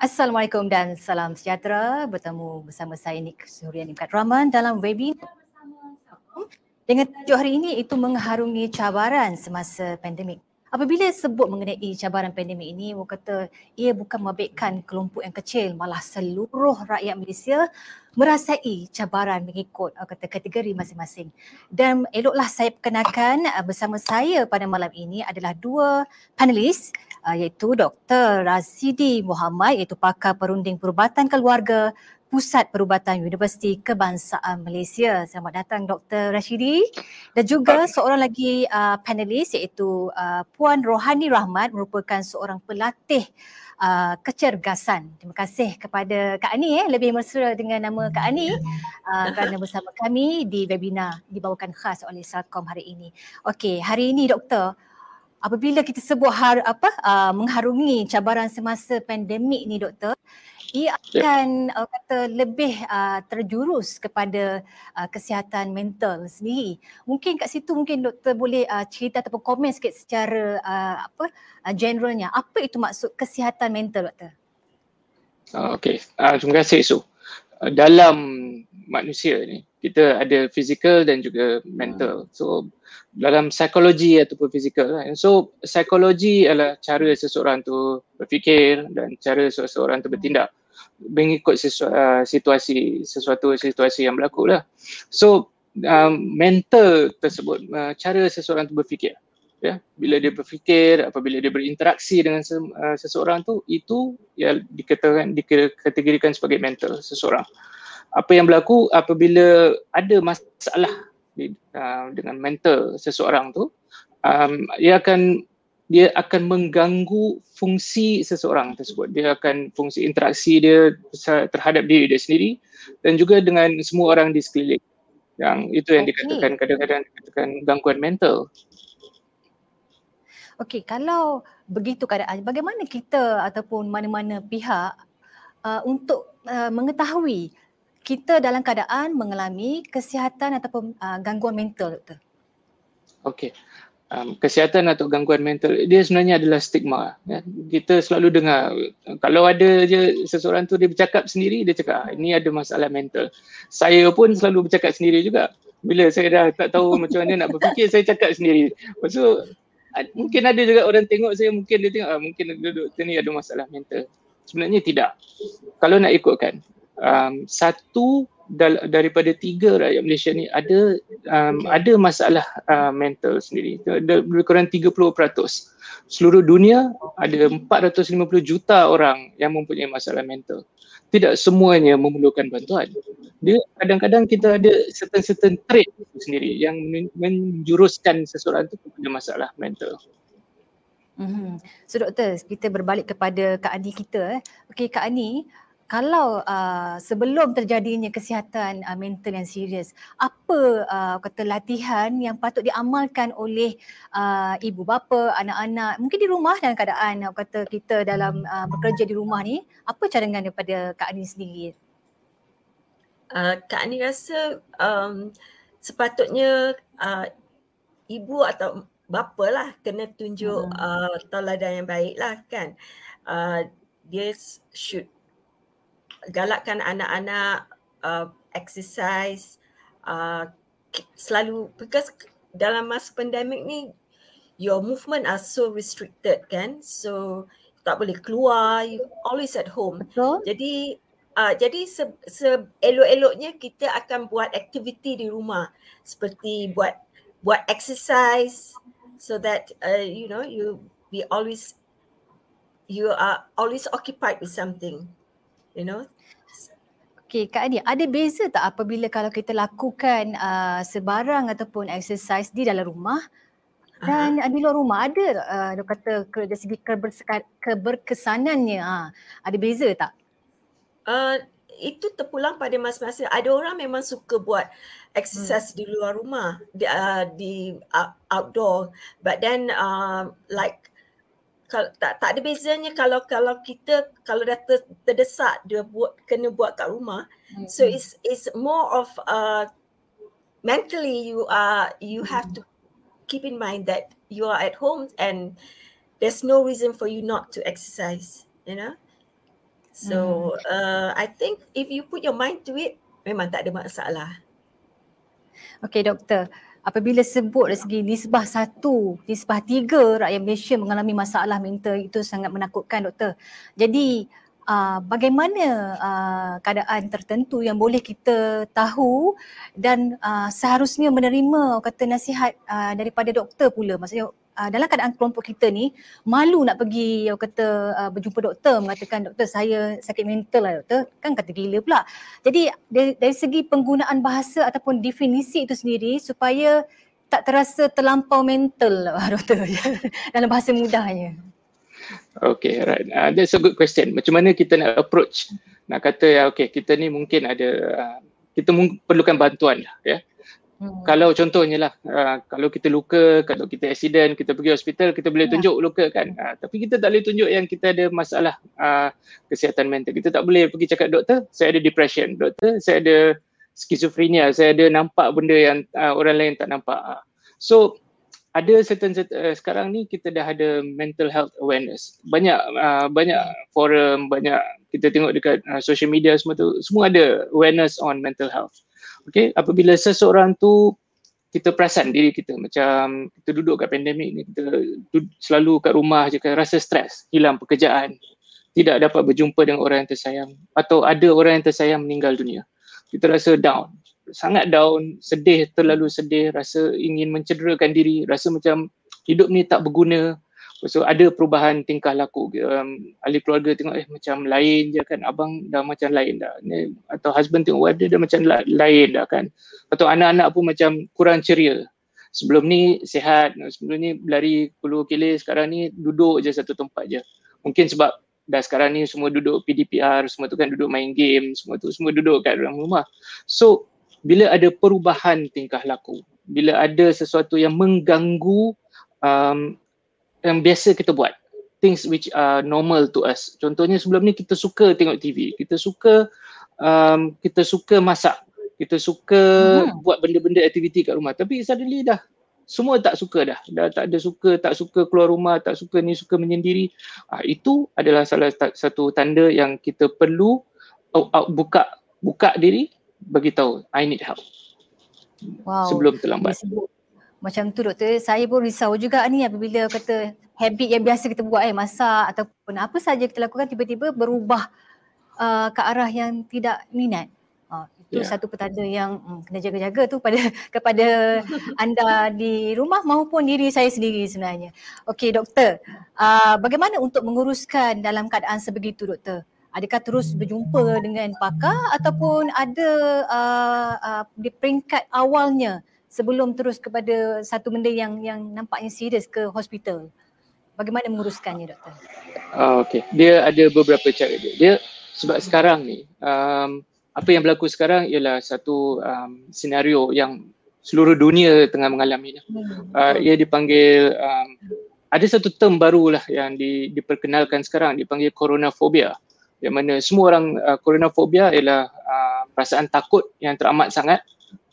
Assalamualaikum dan salam sejahtera. Bertemu bersama saya Nik Suryani Imkat Rahman dalam webinar dengan tajuk hari ini itu mengharungi cabaran semasa pandemik. Apabila sebut mengenai cabaran pandemik ini, orang kata ia bukan membabitkan kelompok yang kecil, malah seluruh rakyat Malaysia merasai cabaran mengikut kata kategori masing-masing. Dan eloklah saya perkenalkan uh, bersama saya pada malam ini adalah dua panelis uh, iaitu Dr. Razidi Muhammad iaitu pakar perunding perubatan keluarga Pusat Perubatan Universiti Kebangsaan Malaysia. Selamat datang Dr. Rashidi dan juga seorang lagi uh, panelis iaitu uh, Puan Rohani Rahmat merupakan seorang pelatih uh, kecergasan. Terima kasih kepada Kak Ani eh lebih mesra dengan nama Kak Ani uh, kerana bersama kami di webinar dibawakan khas oleh Salcom hari ini. Okey, hari ini doktor apabila kita sebut har, apa uh, mengharungi cabaran semasa pandemik ni doktor ia akan uh, kata lebih uh, terjurus kepada uh, kesihatan mental sendiri. Mungkin kat situ mungkin doktor boleh uh, cerita ataupun komen sikit secara uh, apa uh, generalnya. Apa itu maksud kesihatan mental doktor? Uh, Okey, uh, terima kasih Su. Uh, dalam manusia ni kita ada physical dan juga mental. So dalam psikologi ataupun fizikal. Kan. So psikologi adalah cara seseorang tu berfikir dan cara seseorang tu bertindak mengikut sesu- uh, situasi sesuatu situasi yang berlaku lah. So um, mental tersebut uh, cara seseorang tu berfikir ya bila dia berfikir apabila dia berinteraksi dengan se- uh, seseorang tu itu ya dikatakan dikategorikan sebagai mental seseorang apa yang berlaku apabila ada masalah di, uh, dengan mental seseorang tu um, ia akan dia akan mengganggu fungsi seseorang tersebut. Dia akan fungsi interaksi dia terhadap diri dia sendiri dan juga dengan semua orang di sekeliling. Yang itu yang okay. dikatakan kadang-kadang dikatakan gangguan mental. Okey, kalau begitu keadaan, bagaimana kita ataupun mana-mana pihak uh, untuk uh, mengetahui kita dalam keadaan mengalami kesihatan ataupun uh, gangguan mental, Doktor? Okey. Um, kesihatan atau gangguan mental dia sebenarnya adalah stigma ya. kita selalu dengar kalau ada je seseorang tu dia bercakap sendiri dia cakap ah, ini ada masalah mental. Saya pun selalu bercakap sendiri juga. Bila saya dah tak tahu macam mana nak berfikir saya cakap sendiri. So mungkin ada juga orang tengok saya mungkin dia tengok ah, mungkin duduk ni ada masalah mental. Sebenarnya tidak. Kalau nak ikutkan um, satu dal- daripada tiga rakyat Malaysia ni ada um, ada masalah uh, mental sendiri. Lebih kurang 30%. Seluruh dunia ada 450 juta orang yang mempunyai masalah mental. Tidak semuanya memerlukan bantuan. Dia kadang-kadang kita ada certain-certain trait sendiri yang menjuruskan seseorang itu kepada masalah mental. Mm-hmm. So doktor, kita berbalik kepada Kak Ani kita. Eh. Okey Kak Ani, kalau uh, sebelum terjadinya kesihatan uh, mental yang serius, apa uh, kata latihan yang patut diamalkan oleh uh, ibu bapa, anak-anak, mungkin di rumah dalam keadaan uh, kata kita dalam uh, bekerja di rumah ni, apa cadangan daripada Kak Ani sendiri? Uh, Kak Ani rasa um, sepatutnya uh, ibu atau bapa lah kena tunjuk hmm. uh, tauladan yang baik lah kan. Uh, dia should galakkan anak-anak uh, exercise uh, selalu because dalam masa pandemik ni your movement are so restricted kan? So tak boleh keluar you always at home. Betul. jadi uh, jadi se, se elok-eloknya kita akan buat aktiviti di rumah. Seperti buat buat exercise so that uh, you know you be always you are always occupied with something you know Okay, Kak Adi, ada beza tak apabila kalau kita lakukan uh, sebarang ataupun exercise di dalam rumah dan uh-huh. di luar rumah ada uh, dia kata dari segi keberkesanannya uh, ada beza tak? Uh, itu terpulang pada masa-masa ada orang memang suka buat exercise hmm. di luar rumah di, uh, di uh, outdoor but then uh, like tak tak ada bezanya kalau kalau kita kalau dah ter, terdesak dia buat kena buat kat rumah mm-hmm. so it's it's more of uh mentally you are you mm-hmm. have to keep in mind that you are at home and there's no reason for you not to exercise you know So hmm. uh, I think if you put your mind to it, memang tak ada masalah. Okay doktor, apabila sebut dari segi nisbah satu, nisbah tiga rakyat Malaysia mengalami masalah mental itu sangat menakutkan doktor. Jadi uh, bagaimana uh, keadaan tertentu yang boleh kita tahu dan uh, seharusnya menerima kata nasihat uh, daripada doktor pula maksudnya uh, dalam keadaan kelompok kita ni malu nak pergi yang kata uh, berjumpa doktor mengatakan doktor saya sakit mental lah doktor kan kata gila pula. Jadi dari, dari segi penggunaan bahasa ataupun definisi itu sendiri supaya tak terasa terlampau mental lah doktor dalam bahasa mudahnya. Okay, right. Uh, that's a good question. Macam mana kita nak approach? Nak kata, ya, okay, kita ni mungkin ada, uh, kita mung- perlukan bantuan lah, ya. Hmm. Kalau contohnya lah, uh, kalau kita luka, kalau kita accident, kita pergi hospital, kita boleh ya. tunjuk luka kan. Uh, tapi kita tak boleh tunjuk yang kita ada masalah uh, kesihatan mental. Kita tak boleh pergi cakap doktor, saya ada depression. Doktor, saya ada skizofrenia. Saya ada nampak benda yang uh, orang lain tak nampak. Uh. So, ada certain, certain uh, sekarang ni kita dah ada mental health awareness. Banyak uh, banyak forum, banyak kita tengok dekat uh, social media semua tu, semua ada awareness on mental health. Okay, apabila seseorang tu kita perasan diri kita macam kita duduk kat pandemik ni kita selalu kat rumah je kan rasa stres, hilang pekerjaan, tidak dapat berjumpa dengan orang yang tersayang atau ada orang yang tersayang meninggal dunia. Kita rasa down, sangat down, sedih, terlalu sedih, rasa ingin mencederakan diri, rasa macam hidup ni tak berguna, So ada perubahan tingkah laku um, ahli keluarga tengok eh macam lain je kan abang dah macam lain dah. Ni, atau husband tengok wife dia dah macam la- lain dah kan. Atau anak-anak pun macam kurang ceria. Sebelum ni sihat sebelum ni berlari puluh kili sekarang ni duduk je satu tempat je. Mungkin sebab dah sekarang ni semua duduk PDPR semua tu kan duduk main game semua tu semua duduk kat dalam rumah. So bila ada perubahan tingkah laku bila ada sesuatu yang mengganggu um, yang biasa kita buat. Things which are normal to us. Contohnya sebelum ni kita suka tengok TV kita suka um, kita suka masak. Kita suka hmm. buat benda-benda aktiviti kat rumah. Tapi suddenly dah semua tak suka dah. Dah tak ada suka tak suka keluar rumah tak suka ni suka menyendiri. Uh, itu adalah salah satu tanda yang kita perlu uh, uh, buka buka diri bagi tahu I need help. Wow. sebelum terlambat macam tu doktor, saya pun risau juga ni apabila kata habit yang biasa kita buat eh masak ataupun apa saja kita lakukan tiba-tiba berubah uh, ke arah yang tidak minat. Uh, itu yeah. satu petanda yang um, kena jaga-jaga tu pada kepada anda di rumah maupun diri saya sendiri sebenarnya. Okey doktor, uh, bagaimana untuk menguruskan dalam keadaan sebegitu doktor? Adakah terus berjumpa dengan pakar ataupun ada uh, uh, di peringkat awalnya sebelum terus kepada satu benda yang yang nampaknya serius ke hospital. Bagaimana menguruskannya doktor? Uh, okay, dia ada beberapa cara dia. Dia sebab sekarang ni um, apa yang berlaku sekarang ialah satu um, senario yang seluruh dunia tengah mengalami. Hmm. Uh, ia dipanggil um, ada satu term barulah yang di, diperkenalkan sekarang dipanggil coronafobia yang mana semua orang uh, coronafobia ialah uh, perasaan takut yang teramat sangat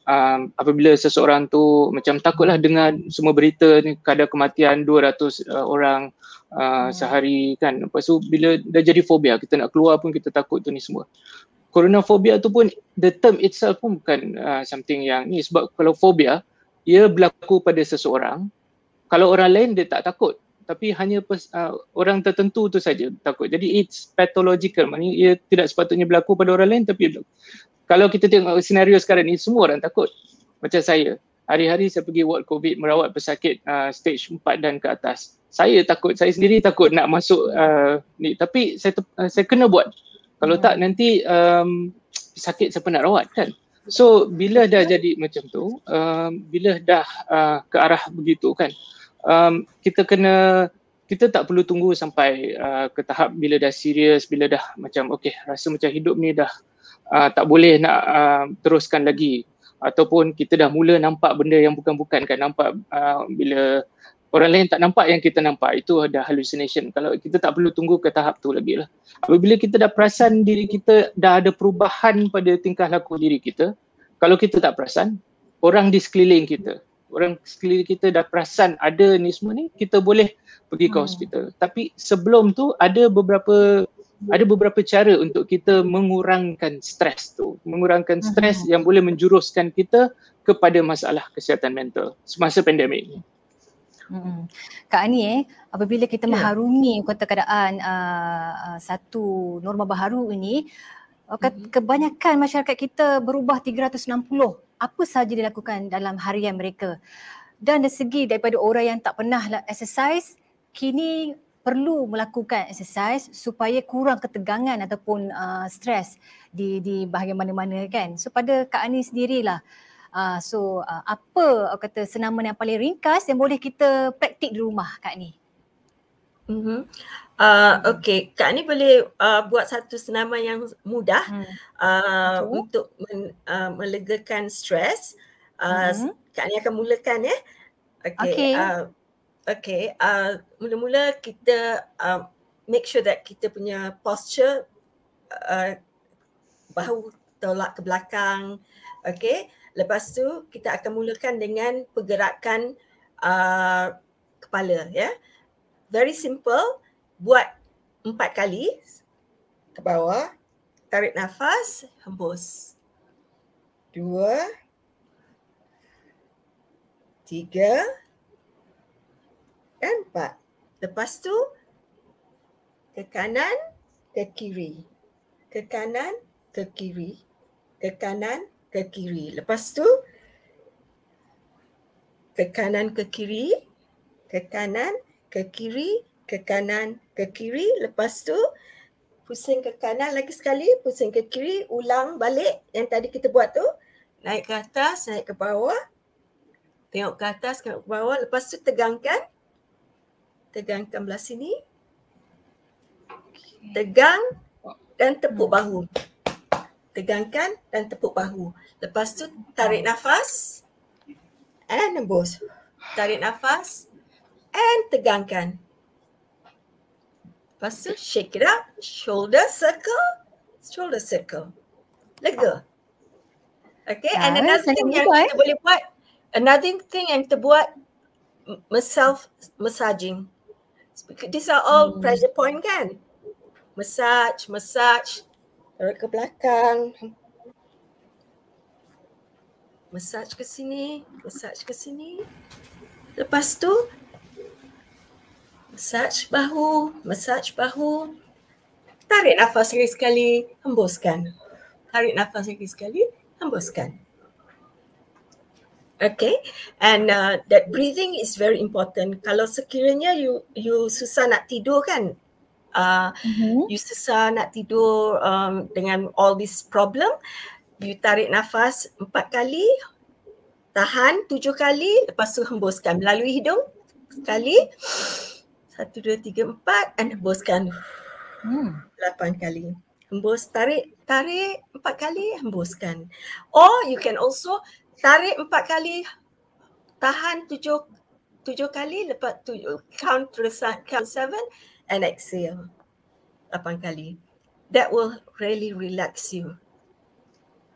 um, apabila seseorang tu macam takutlah dengar semua berita ni kadar kematian 200 uh, orang uh, hmm. sehari kan. Lepas tu bila dah jadi fobia kita nak keluar pun kita takut tu ni semua. Coronafobia tu pun the term itself pun bukan uh, something yang ni. Sebab kalau fobia ia berlaku pada seseorang. Kalau orang lain dia tak takut tapi hanya pers, uh, orang tertentu tu saja takut. Jadi it's pathological. Maksudnya ia tidak sepatutnya berlaku pada orang lain tapi berlaku. Kalau kita tengok senario sekarang ni semua orang takut. Macam saya hari-hari saya pergi ward covid merawat pesakit uh, stage 4 dan ke atas. Saya takut saya sendiri takut nak masuk uh, ni. Tapi saya uh, saya kena buat. Kalau tak nanti um, sakit siapa nak rawat kan? So bila dah jadi macam tu um, bila dah uh, ke arah begitu kan um, kita kena kita tak perlu tunggu sampai uh, ke tahap bila dah serius bila dah macam okey rasa macam hidup ni dah uh, tak boleh nak uh, teruskan lagi. Ataupun kita dah mula nampak benda yang bukan-bukan kan nampak uh, bila orang lain tak nampak yang kita nampak itu ada hallucination. Kalau kita tak perlu tunggu ke tahap tu lagi lah. Apabila kita dah perasan diri kita dah ada perubahan pada tingkah laku diri kita kalau kita tak perasan orang di sekeliling kita orang sekeliling kita dah perasan ada ni semua ni kita boleh pergi ke hmm. hospital tapi sebelum tu ada beberapa ada beberapa cara untuk kita mengurangkan stres tu, mengurangkan stres uh-huh. yang boleh menjuruskan kita kepada masalah kesihatan mental semasa pandemik ni. Hmm. Kak Ani eh, apabila kita yeah. mengharungi kata keadaan uh, uh, satu norma baharu ini, mm-hmm. kebanyakan masyarakat kita berubah 360. Apa sahaja dilakukan dalam harian mereka. Dan dari segi daripada orang yang tak pernah exercise, kini perlu melakukan exercise supaya kurang ketegangan ataupun uh, stres di di bahagian mana-mana kan. So pada Kak Ani sendirilah uh, so uh, apa uh, kata senaman yang paling ringkas yang boleh kita praktik di rumah Kak Ni? Mm-hmm. Uh, okay, Kak Ni boleh uh, buat satu senaman yang mudah hmm. uh, untuk men, uh, melegakan stres. Uh, mm-hmm. Kak Ni akan mulakan ya. Okay. okay. Uh, Okay, uh, mula-mula kita uh, make sure that kita punya posture uh, bahu tolak ke belakang. Okay, lepas tu kita akan mulakan dengan pergerakan uh, kepala. Ya, yeah? very simple. Buat empat kali ke bawah, tarik nafas, hembus. Dua, tiga, empat. Lepas tu ke kanan, ke kiri. Ke kanan, ke kiri. Ke kanan, ke kiri. Lepas tu ke kanan, ke kiri. Ke kanan, ke kiri. Ke kanan, ke kiri. Lepas tu pusing ke kanan lagi sekali. Pusing ke kiri. Ulang balik yang tadi kita buat tu. Naik ke atas, naik ke bawah. Tengok ke atas, tengok ke bawah. Lepas tu tegangkan tegangkan belah sini. Tegang dan tepuk bahu. Tegangkan dan tepuk bahu. Lepas tu tarik nafas and hembus. Tarik nafas and tegangkan. Lepas tu shake it up. Shoulder circle. Shoulder circle. Lega. Okay, and another thing yang kita boleh buat, another thing yang kita buat, self massaging. These are all hmm. pressure point kan? Massage, massage. Tarik ke belakang. Massage ke sini, massage ke sini. Lepas tu, massage bahu, massage bahu. Tarik nafas lagi sekali, hembuskan. Tarik nafas lagi sekali, hembuskan. Okay, and uh, that breathing is very important. Kalau sekiranya you you susah nak tidur kan, uh, mm-hmm. you susah nak tidur um, dengan all this problem, you tarik nafas empat kali, tahan tujuh kali, lepas tu hembuskan melalui hidung sekali, satu dua tiga empat, and hembuskan hmm. lapan kali. Hembus tarik tarik empat kali hembuskan. Or you can also tarik empat kali, tahan tujuh tujuh kali, lepas tujuh, count to the count seven and exhale lapan kali. That will really relax you.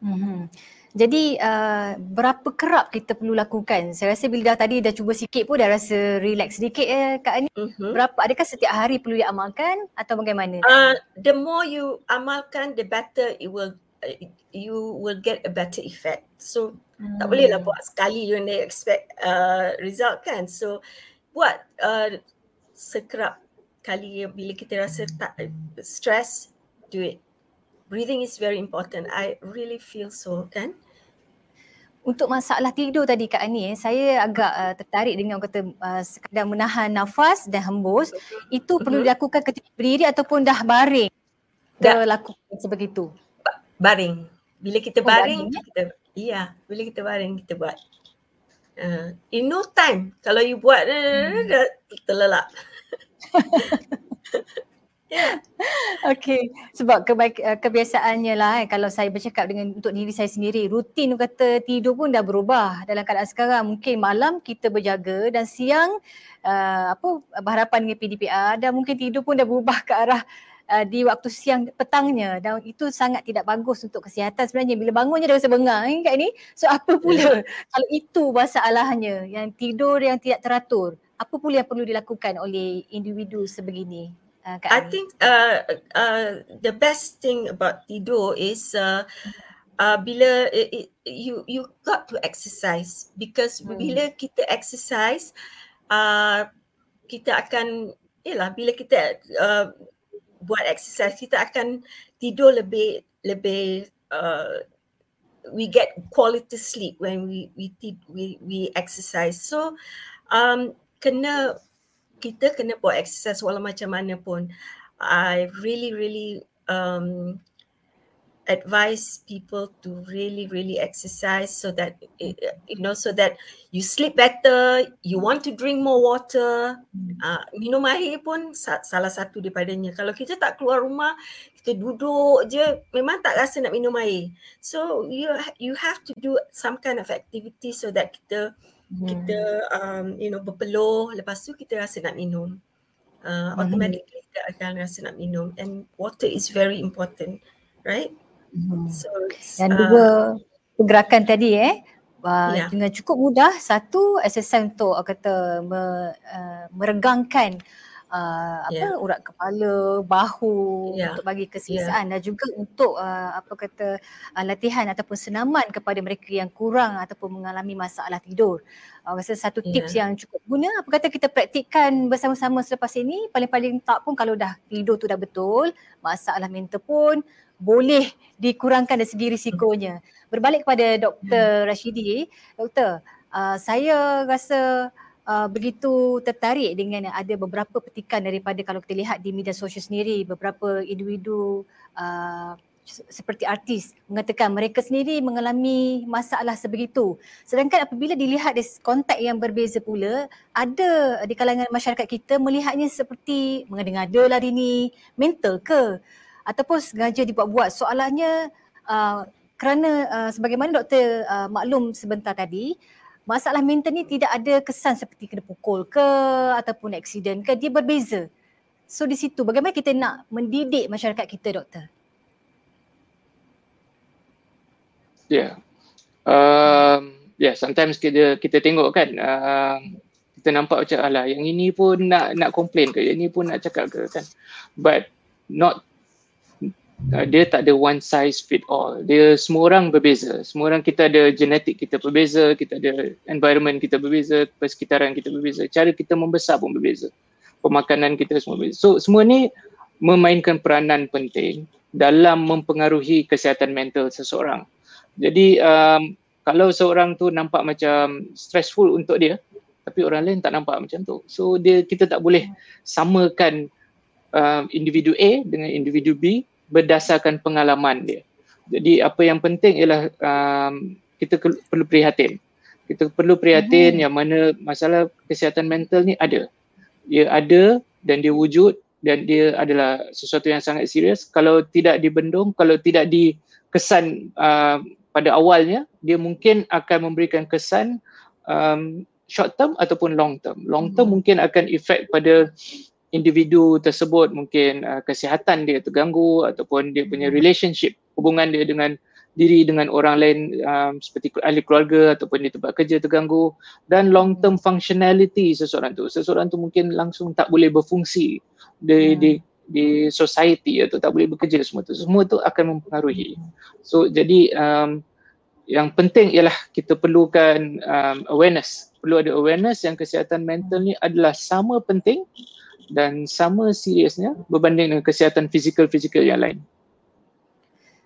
Mm-hmm. Jadi uh, berapa kerap kita perlu lakukan? Saya rasa bila dah tadi dah cuba sikit pun dah rasa relax sedikit eh Kak Ani. Mm-hmm. Berapa adakah setiap hari perlu diamalkan atau bagaimana? Uh, the more you amalkan the better it will uh, you will get a better effect. So Hmm. Tak boleh lah buat sekali you nak expect uh, result kan. So buat uh, sekerap kali bila kita rasa tak stress, do it. Breathing is very important. I really feel so kan. Untuk masalah tidur tadi Kak Ani, eh, saya agak uh, tertarik dengan kata uh, sekadar menahan nafas dan hembus. Itu perlu dilakukan ketika berdiri ataupun dah baring. Kita lakukan sebegitu. Baring. Bila kita oh, baring, baring, eh? kita Iya, bila kita baring kita buat. Uh, in no time, kalau you buat hmm. dah terlelap. Okay, sebab kebaik, uh, kebiasaannya lah eh, kalau saya bercakap dengan untuk diri saya sendiri, rutin kata tidur pun dah berubah dalam keadaan sekarang. Mungkin malam kita berjaga dan siang uh, apa berhadapan dengan PDPR dan mungkin tidur pun dah berubah ke arah uh, di waktu siang petangnya. Dan itu sangat tidak bagus untuk kesihatan sebenarnya. Bila bangunnya dah rasa bengang eh, kat ni. So apa pula? Yeah. kalau itu masalahnya yang tidur yang tidak teratur apa pula yang perlu dilakukan oleh individu sebegini Uh, I think uh, uh, the best thing about tidur is uh, uh, bila it, it, you you got to exercise. Because hmm. bila kita exercise uh, kita akan ialah bila kita uh, buat exercise kita akan tidur lebih lebih uh, we get quality sleep when we we we we exercise. So um kena kita kena buat exercise walau macam mana pun. I really really um, advise people to really really exercise so that you know so that you sleep better. You want to drink more water. Uh, minum air pun salah satu daripadanya. Kalau kita tak keluar rumah, kita duduk je, memang tak rasa nak minum air. So you you have to do some kind of activity so that kita hmm. kita um, you know berpeluh lepas tu kita rasa nak minum uh, hmm. automatically kita akan rasa nak minum and water is very important right hmm. so dan uh, dua pergerakan tadi eh uh, yeah. dengan cukup mudah satu exercise untuk kata me, uh, meregangkan uh, apa yeah. urat kepala, bahu yeah. untuk bagi keselesaan yeah. dan juga untuk uh, apa kata uh, latihan ataupun senaman kepada mereka yang kurang ataupun mengalami masalah tidur. Uh, rasa satu yeah. tips yang cukup guna apa kata kita praktikkan bersama-sama selepas ini paling-paling tak pun kalau dah tidur tu dah betul, masalah mental pun boleh dikurangkan dari segi risikonya. Berbalik kepada Dr. Hmm. Rashidi, Doktor, uh, saya rasa uh, begitu tertarik dengan ada beberapa petikan daripada kalau kita lihat di media sosial sendiri beberapa individu uh, seperti artis mengatakan mereka sendiri mengalami masalah sebegitu. Sedangkan apabila dilihat dari konteks yang berbeza pula, ada di kalangan masyarakat kita melihatnya seperti mengada-ngada lah ini mental ke? Ataupun sengaja dibuat-buat. Soalannya uh, kerana uh, sebagaimana doktor uh, maklum sebentar tadi, masalah mental ni tidak ada kesan seperti kena pukul ke ataupun aksiden ke dia berbeza. So di situ bagaimana kita nak mendidik masyarakat kita doktor? Ya. Yeah. um, ya yeah, sometimes kita kita tengok kan uh, kita nampak macam alah yang ini pun nak nak komplain ke yang ini pun nak cakap ke kan. But not Dia tak ada one size fit all. Dia semua orang berbeza. Semua orang kita ada genetik kita berbeza, kita ada environment kita berbeza, persekitaran kita berbeza, cara kita membesar pun berbeza. Pemakanan kita semua berbeza. So semua ni memainkan peranan penting dalam mempengaruhi kesihatan mental seseorang. Jadi um, kalau seorang tu nampak macam stressful untuk dia, tapi orang lain tak nampak macam tu. So dia kita tak boleh samakan uh, individu A dengan individu B berdasarkan pengalaman dia. Jadi apa yang penting ialah um, kita perlu prihatin. Kita perlu prihatin mm-hmm. yang mana masalah kesihatan mental ni ada. Dia ada dan dia wujud dan dia adalah sesuatu yang sangat serius. Kalau tidak dibendung, kalau tidak dikesan uh, pada awalnya, dia mungkin akan memberikan kesan um, short term ataupun long term. Long term mm-hmm. mungkin akan efek pada individu tersebut mungkin uh, kesihatan dia terganggu ataupun dia punya hmm. relationship hubungan dia dengan diri dengan orang lain um, seperti ahli keluarga ataupun di tempat kerja terganggu dan long term functionality seseorang tu. Seseorang tu mungkin langsung tak boleh berfungsi di hmm. di di society atau tak boleh bekerja semua tu. Semua tu akan mempengaruhi. So jadi um, yang penting ialah kita perlukan um, awareness. Perlu ada awareness yang kesihatan mental ni adalah sama penting dan sama seriusnya berbanding dengan kesihatan fizikal-fizikal yang lain.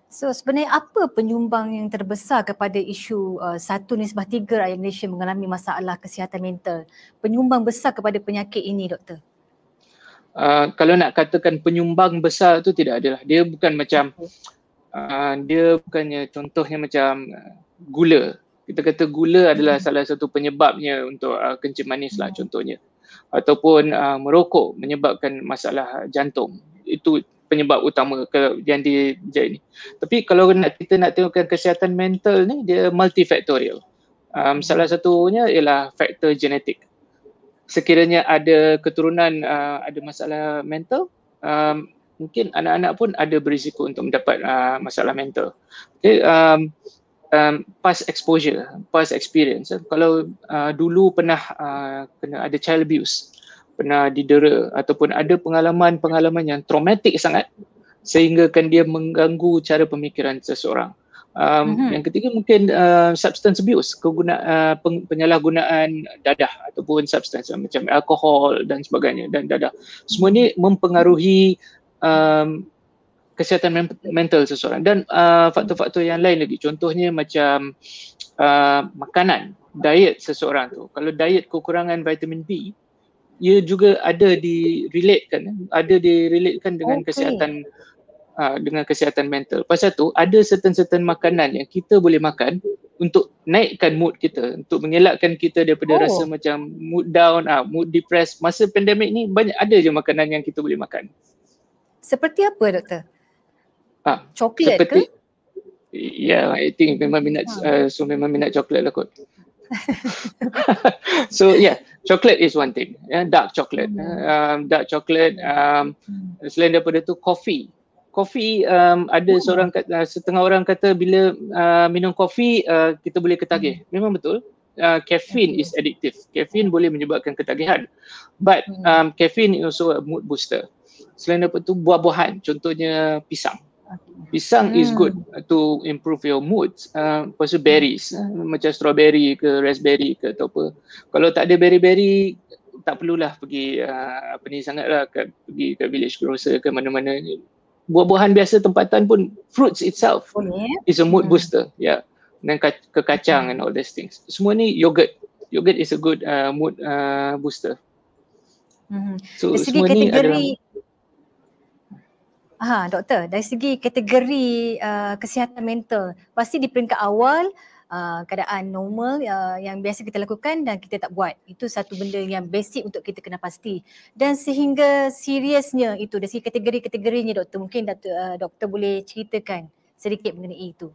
So sebenarnya apa penyumbang yang terbesar kepada isu uh, satu nisbah tiga rakyat Malaysia mengalami masalah kesihatan mental? Penyumbang besar kepada penyakit ini doktor? Uh, kalau nak katakan penyumbang besar tu tidak adalah. Dia bukan macam, uh, dia bukannya contohnya macam uh, gula. Kita kata gula adalah salah satu penyebabnya untuk uh, kencing manis lah contohnya ataupun uh, merokok menyebabkan masalah jantung. Itu penyebab utama ke yang dijadi ni. Tapi kalau nak kita nak tengokkan kesihatan mental ni dia multifaktorial. Um, salah satunya ialah faktor genetik. Sekiranya ada keturunan uh, ada masalah mental, um, mungkin anak-anak pun ada berisiko untuk mendapat uh, masalah mental. Okay, um, um, past exposure, past experience. Kalau uh, dulu pernah uh, kena ada child abuse, pernah didera ataupun ada pengalaman-pengalaman yang traumatik sangat sehingga kan dia mengganggu cara pemikiran seseorang. Um, mm-hmm. Yang ketiga mungkin uh, substance abuse, kegunaan uh, penyalahgunaan dadah ataupun substance macam alkohol dan sebagainya dan dadah. Semua ni mempengaruhi um, kesihatan mental seseorang dan uh, faktor-faktor yang lain lagi. Contohnya macam uh, makanan, diet seseorang tu. Kalau diet kekurangan vitamin B, ia juga ada di relate kan, ada di relate kan dengan okay. kesihatan uh, dengan kesihatan mental. Pasal tu ada certain-certain makanan yang kita boleh makan untuk naikkan mood kita, untuk mengelakkan kita daripada oh. rasa macam mood down, uh, mood depressed. Masa pandemik ni banyak ada je makanan yang kita boleh makan. Seperti apa doktor? Ah, coklat ke? Ya, yeah, I think memang minat uh, so memang minat coklat lah kot. so yeah, chocolate is one thing. Yeah, dark chocolate. Hmm. Um, dark chocolate. Um, hmm. selain daripada tu, coffee kopi um, ada oh. seorang uh, setengah orang kata bila uh, minum kopi uh, kita boleh ketagih. Hmm. Memang betul. Uh, caffeine is addictive. Caffeine boleh menyebabkan ketagihan. But um, caffeine is also a mood booster. Selain daripada itu buah-buahan contohnya pisang. Pisang hmm. is good to improve your mood. Uh, lepas tu berries uh, macam strawberry ke raspberry ke atau apa. Kalau tak ada berry-berry tak perlulah pergi uh, apa ni sangatlah ke, pergi ke village grocer ke mana-mana buah-buahan biasa tempatan pun fruits itself Boleh. is a mood hmm. booster ya yeah. dan ke kacang hmm. and all these things semua ni yogurt yogurt is a good uh, mood uh, booster hmm. so dari segi kategori ni adalah Ha, doktor, dari segi kategori uh, kesihatan mental, pasti di peringkat awal uh, keadaan normal uh, yang biasa kita lakukan dan kita tak buat. Itu satu benda yang basic untuk kita kena pasti. Dan sehingga seriusnya itu dari kategori-kategorinya doktor, mungkin doktor, uh, doktor boleh ceritakan sedikit mengenai itu.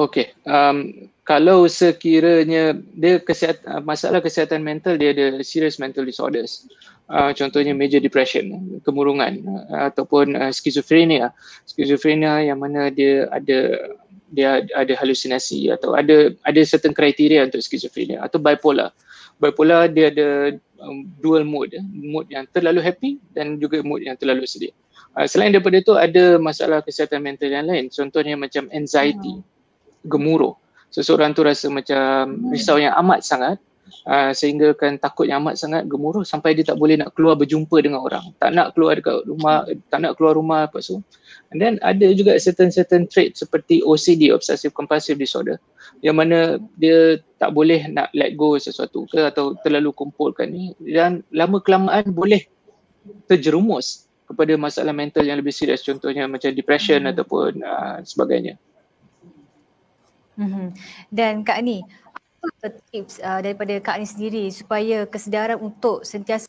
Okey, um, kalau sekiranya dia kesihatan, uh, masalah kesihatan mental dia ada serious mental disorders. Uh, contohnya major depression, kemurungan uh, ataupun uh, skizofrenia. Skizofrenia yang mana dia ada dia ada halusinasi atau ada ada certain kriteria untuk skizofrenia atau bipolar. Bipolar dia ada um, dual mood, mood yang terlalu happy dan juga mood yang terlalu sedih. Uh, selain daripada itu ada masalah kesihatan mental yang lain. Contohnya macam anxiety, hmm. Gemuruh. Seseorang tu rasa macam risau yang amat sangat uh, sehingga kan takut yang amat sangat gemuruh sampai dia tak boleh nak keluar berjumpa dengan orang. Tak nak keluar dekat rumah, tak nak keluar rumah apa so. And then ada juga certain-certain trait seperti OCD, Obsessive Compulsive Disorder yang mana dia tak boleh nak let go sesuatu ke atau terlalu kumpulkan ni dan lama kelamaan boleh terjerumus kepada masalah mental yang lebih serius contohnya macam depression hmm. ataupun uh, sebagainya. Hmm. Dan Kak Ani, apa tips uh, daripada Kak Ani sendiri supaya kesedaran untuk sentiasa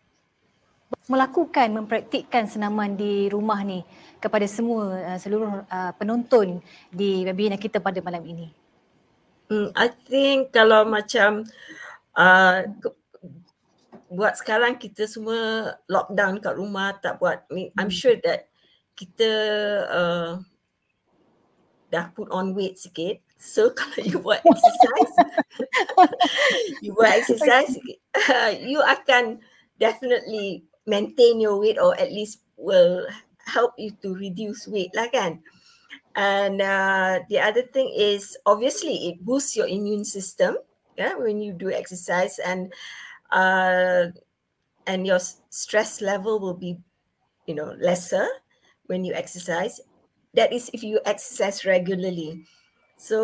melakukan, mempraktikkan senaman di rumah ni kepada semua uh, seluruh uh, penonton di webinar kita pada malam ini? Hmm, I think kalau macam uh, buat sekarang kita semua lockdown kat rumah tak buat I'm hmm. sure that kita uh, dah put on weight sikit. So kalau you buat exercise, you buat exercise, uh, you akan definitely maintain your weight or at least will help you to reduce weight lah kan. And uh, the other thing is obviously it boosts your immune system yeah, when you do exercise and uh, and your stress level will be you know lesser when you exercise. That is if you exercise regularly. So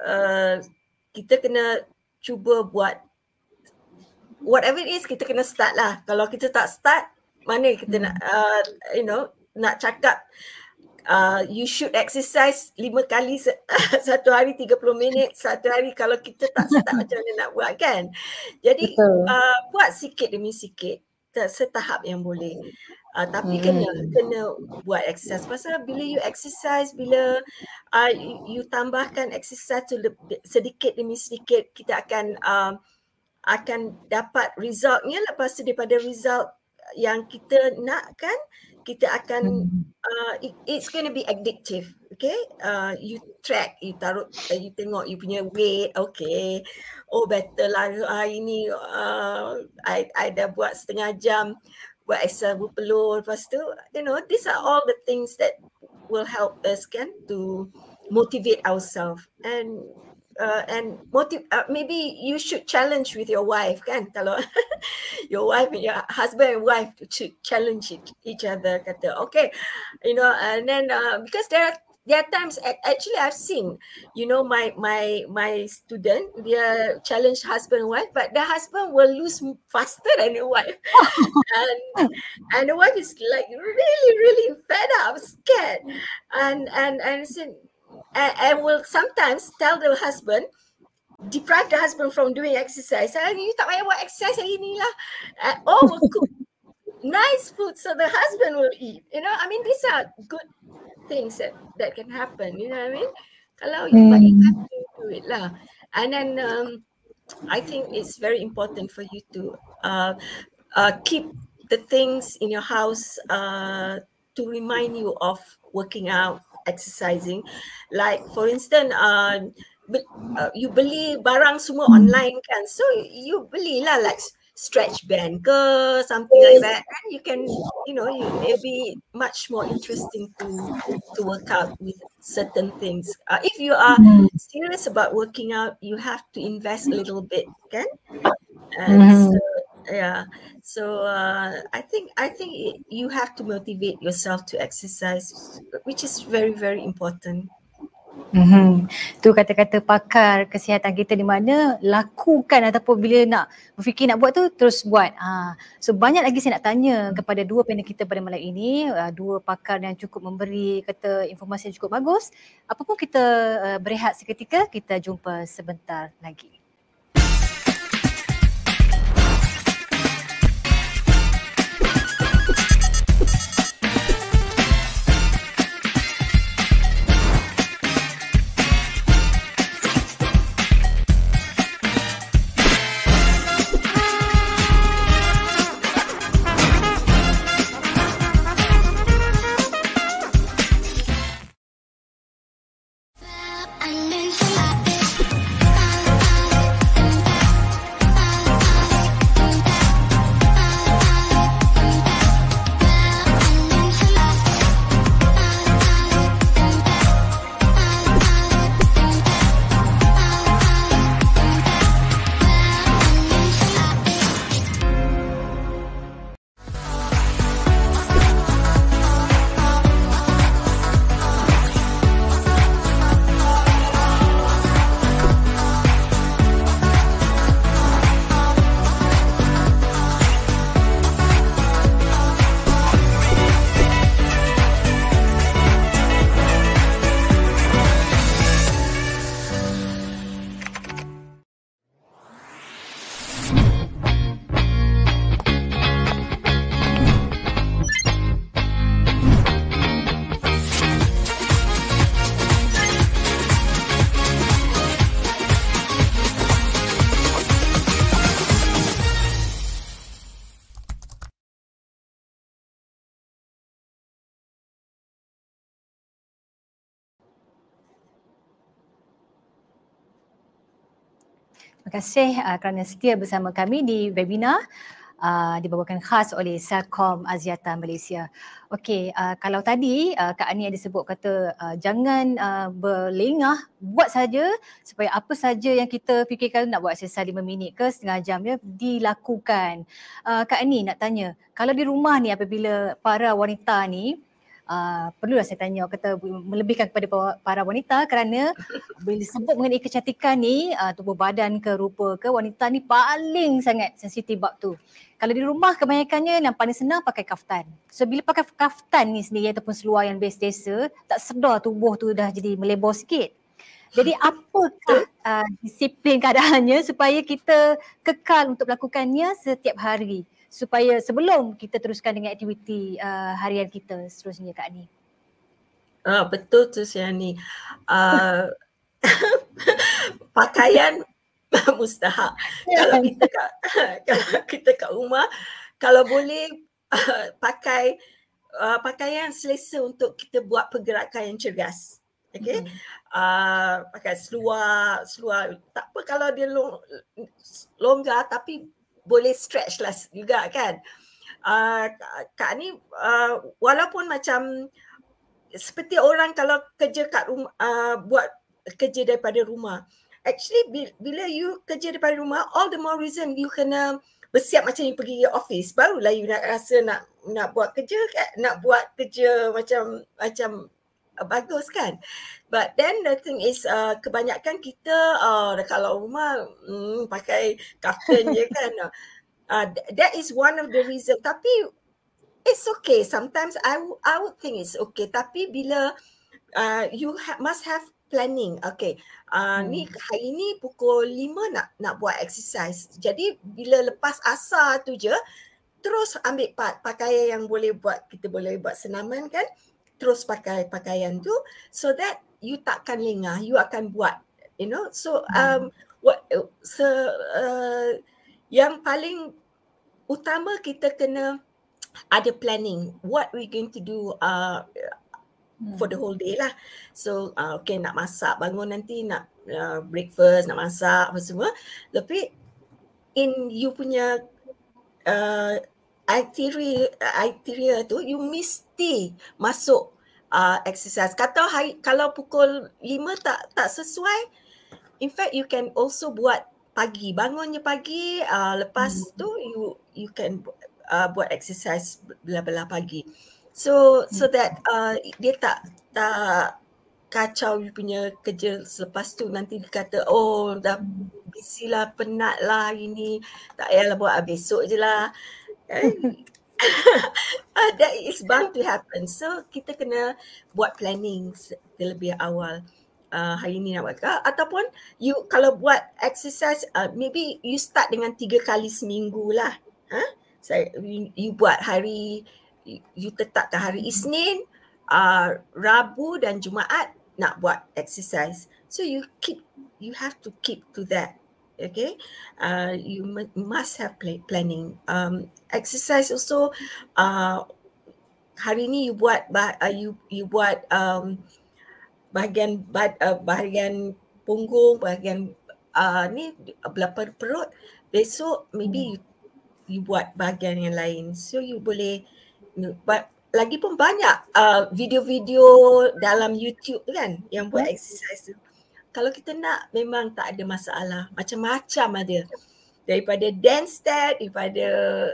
uh, kita kena cuba buat whatever it is kita kena start lah. Kalau kita tak start mana kita hmm. nak uh, you know nak cakap uh, you should exercise lima kali se- satu hari 30 minit satu hari kalau kita tak start macam mana nak buat kan jadi uh, buat sikit demi sikit setahap yang boleh. Uh, tapi hmm. kena kena buat exercise. Pasal bila you exercise bila uh, you, you tambahkan exercise tu sedikit demi sedikit kita akan uh, akan dapat resultnya. Lepas tu daripada result yang kita nak kan kita akan hmm. uh, it, it's going to be addictive okay? Uh, you track you taruh uh, you tengok you punya weight okay? Oh better lah hari ni uh, I, I dah buat setengah jam buat exercise berpeluh lepas tu you know these are all the things that will help us kan to motivate ourselves. And uh, and motive uh, maybe you should challenge with your wife kan? Kalau your wife and your husband and wife to challenge each other kata okay you know and then uh, because there are there are times actually I've seen you know my my my student dia challenge husband and wife but the husband will lose faster than the wife. And and the wife is like really really fed up scared. And and and said and, and will sometimes tell the husband deprive the husband from doing exercise. Saya you tak payah buat exercise hari ni lah. Uh, or will cook nice food so the husband will eat. You know, I mean these are good things that that can happen. You know what I mean? Kalau you, mm. you have to do it lah. And then um, I think it's very important for you to uh, uh, keep the things in your house uh, to remind you of working out exercising. Like for instance uh, uh, you beli barang semua online kan? So you beli lah like stretch band ke something like that. And you can you know you, it'll be much more interesting to to work out with certain things. Uh, if you are serious about working out you have to invest a little bit kan and mm-hmm. so, yeah so uh, i think i think you have to motivate yourself to exercise which is very very important Mm-hmm. Tu kata-kata pakar kesihatan kita di mana lakukan ataupun bila nak berfikir nak buat tu terus buat. Ha. So banyak lagi saya nak tanya kepada dua panel kita pada malam ini, uh, dua pakar yang cukup memberi kata informasi yang cukup bagus. Apapun kita uh, berehat seketika, kita jumpa sebentar lagi. Kasih uh, kerana setia bersama kami di webinar uh, dibawakan khas oleh Selcom Aziata Malaysia. Okey, uh, kalau tadi uh, Kak Ani ada sebut kata uh, jangan uh, berlengah, buat saja supaya apa saja yang kita fikirkan nak buat selesai 5 minit ke setengah jam ya dilakukan. Uh, Kak Ani nak tanya, kalau di rumah ni apabila para wanita ni Uh, perlulah saya tanya kata melebihkan kepada para wanita kerana bila disebut mengenai kecantikan ni uh, tubuh badan ke rupa ke wanita ni paling sangat sensitif bab tu. Kalau di rumah kebanyakannya yang paling senang pakai kaftan. So bila pakai kaftan ni sendiri ataupun seluar yang best desa tak sedar tubuh tu dah jadi melebor sikit. Jadi apakah uh, disiplin keadaannya supaya kita kekal untuk melakukannya setiap hari? Supaya sebelum kita teruskan dengan aktiviti uh, harian kita seterusnya Kak Ani. Ah, betul tu si Ani. Uh, pakaian mustahak. Yeah. Kalau kita kat kalau kita kat rumah kalau boleh uh, pakai uh, pakaian selesa untuk kita buat pergerakan yang cergas. Okay. Mm-hmm. Uh, pakai seluar, seluar. Tak apa kalau dia long, longgar tapi boleh stretch lah juga kan. Uh, Kak ni uh, walaupun macam seperti orang kalau kerja kat rumah, uh, buat kerja daripada rumah. Actually bila you kerja daripada rumah, all the more reason you kena bersiap macam you pergi office. Barulah you nak rasa nak nak buat kerja kan, nak buat kerja macam macam uh, bagus kan. But then the thing is uh, kebanyakan kita uh, kalau rumah hmm, pakai kaftan je kan. Uh, that is one of the reason. Tapi it's okay. Sometimes I I would think it's okay. Tapi bila uh, you ha- must have planning. Okay. Uh, hmm. Ni hari ni pukul 5 nak nak buat exercise. Jadi bila lepas asar tu je terus ambil part pakaian yang boleh buat kita boleh buat senaman kan. Terus pakai pakaian tu so that you takkan lengah. You akan buat you know. So um what so uh, yang paling utama kita kena ada planning what we going to do uh, for the hmm. whole day lah. So uh, okay nak masak bangun nanti nak uh, breakfast nak masak apa semua. Tapi in you punya uh, itinerary itinerary tu you mesti masuk uh, exercise. Kata hari kalau pukul 5 tak tak sesuai in fact you can also buat pagi bangunnya pagi uh, lepas hmm. tu you you can uh, buat exercise belah-belah pagi. So so hmm. that uh, dia tak tak kacau you punya kerja selepas tu nanti dia kata oh dah busy lah penat lah hari ni tak payahlah buat ah, besok je lah uh, that is bound to happen so kita kena buat planning terlebih awal uh, hari ni nak buat ke ataupun you kalau buat exercise uh, maybe you start dengan tiga kali seminggu lah huh? saya you, you buat hari you tetapkan hari Isnin, uh, Rabu dan Jumaat nak buat exercise. So you keep you have to keep to that. Okay, uh, you m- must have play, planning. Um, exercise also. Uh, hari ni you buat uh, you you buat um, bahagian bad, uh, bahagian punggung, bahagian uh, ni belakang perut. Besok maybe hmm. you, you buat bahagian yang lain. So you boleh but lagi pun banyak uh, video-video dalam YouTube kan yang buat hmm. exercise tu. Kalau kita nak memang tak ada masalah. Macam-macam ada. Daripada dance step, daripada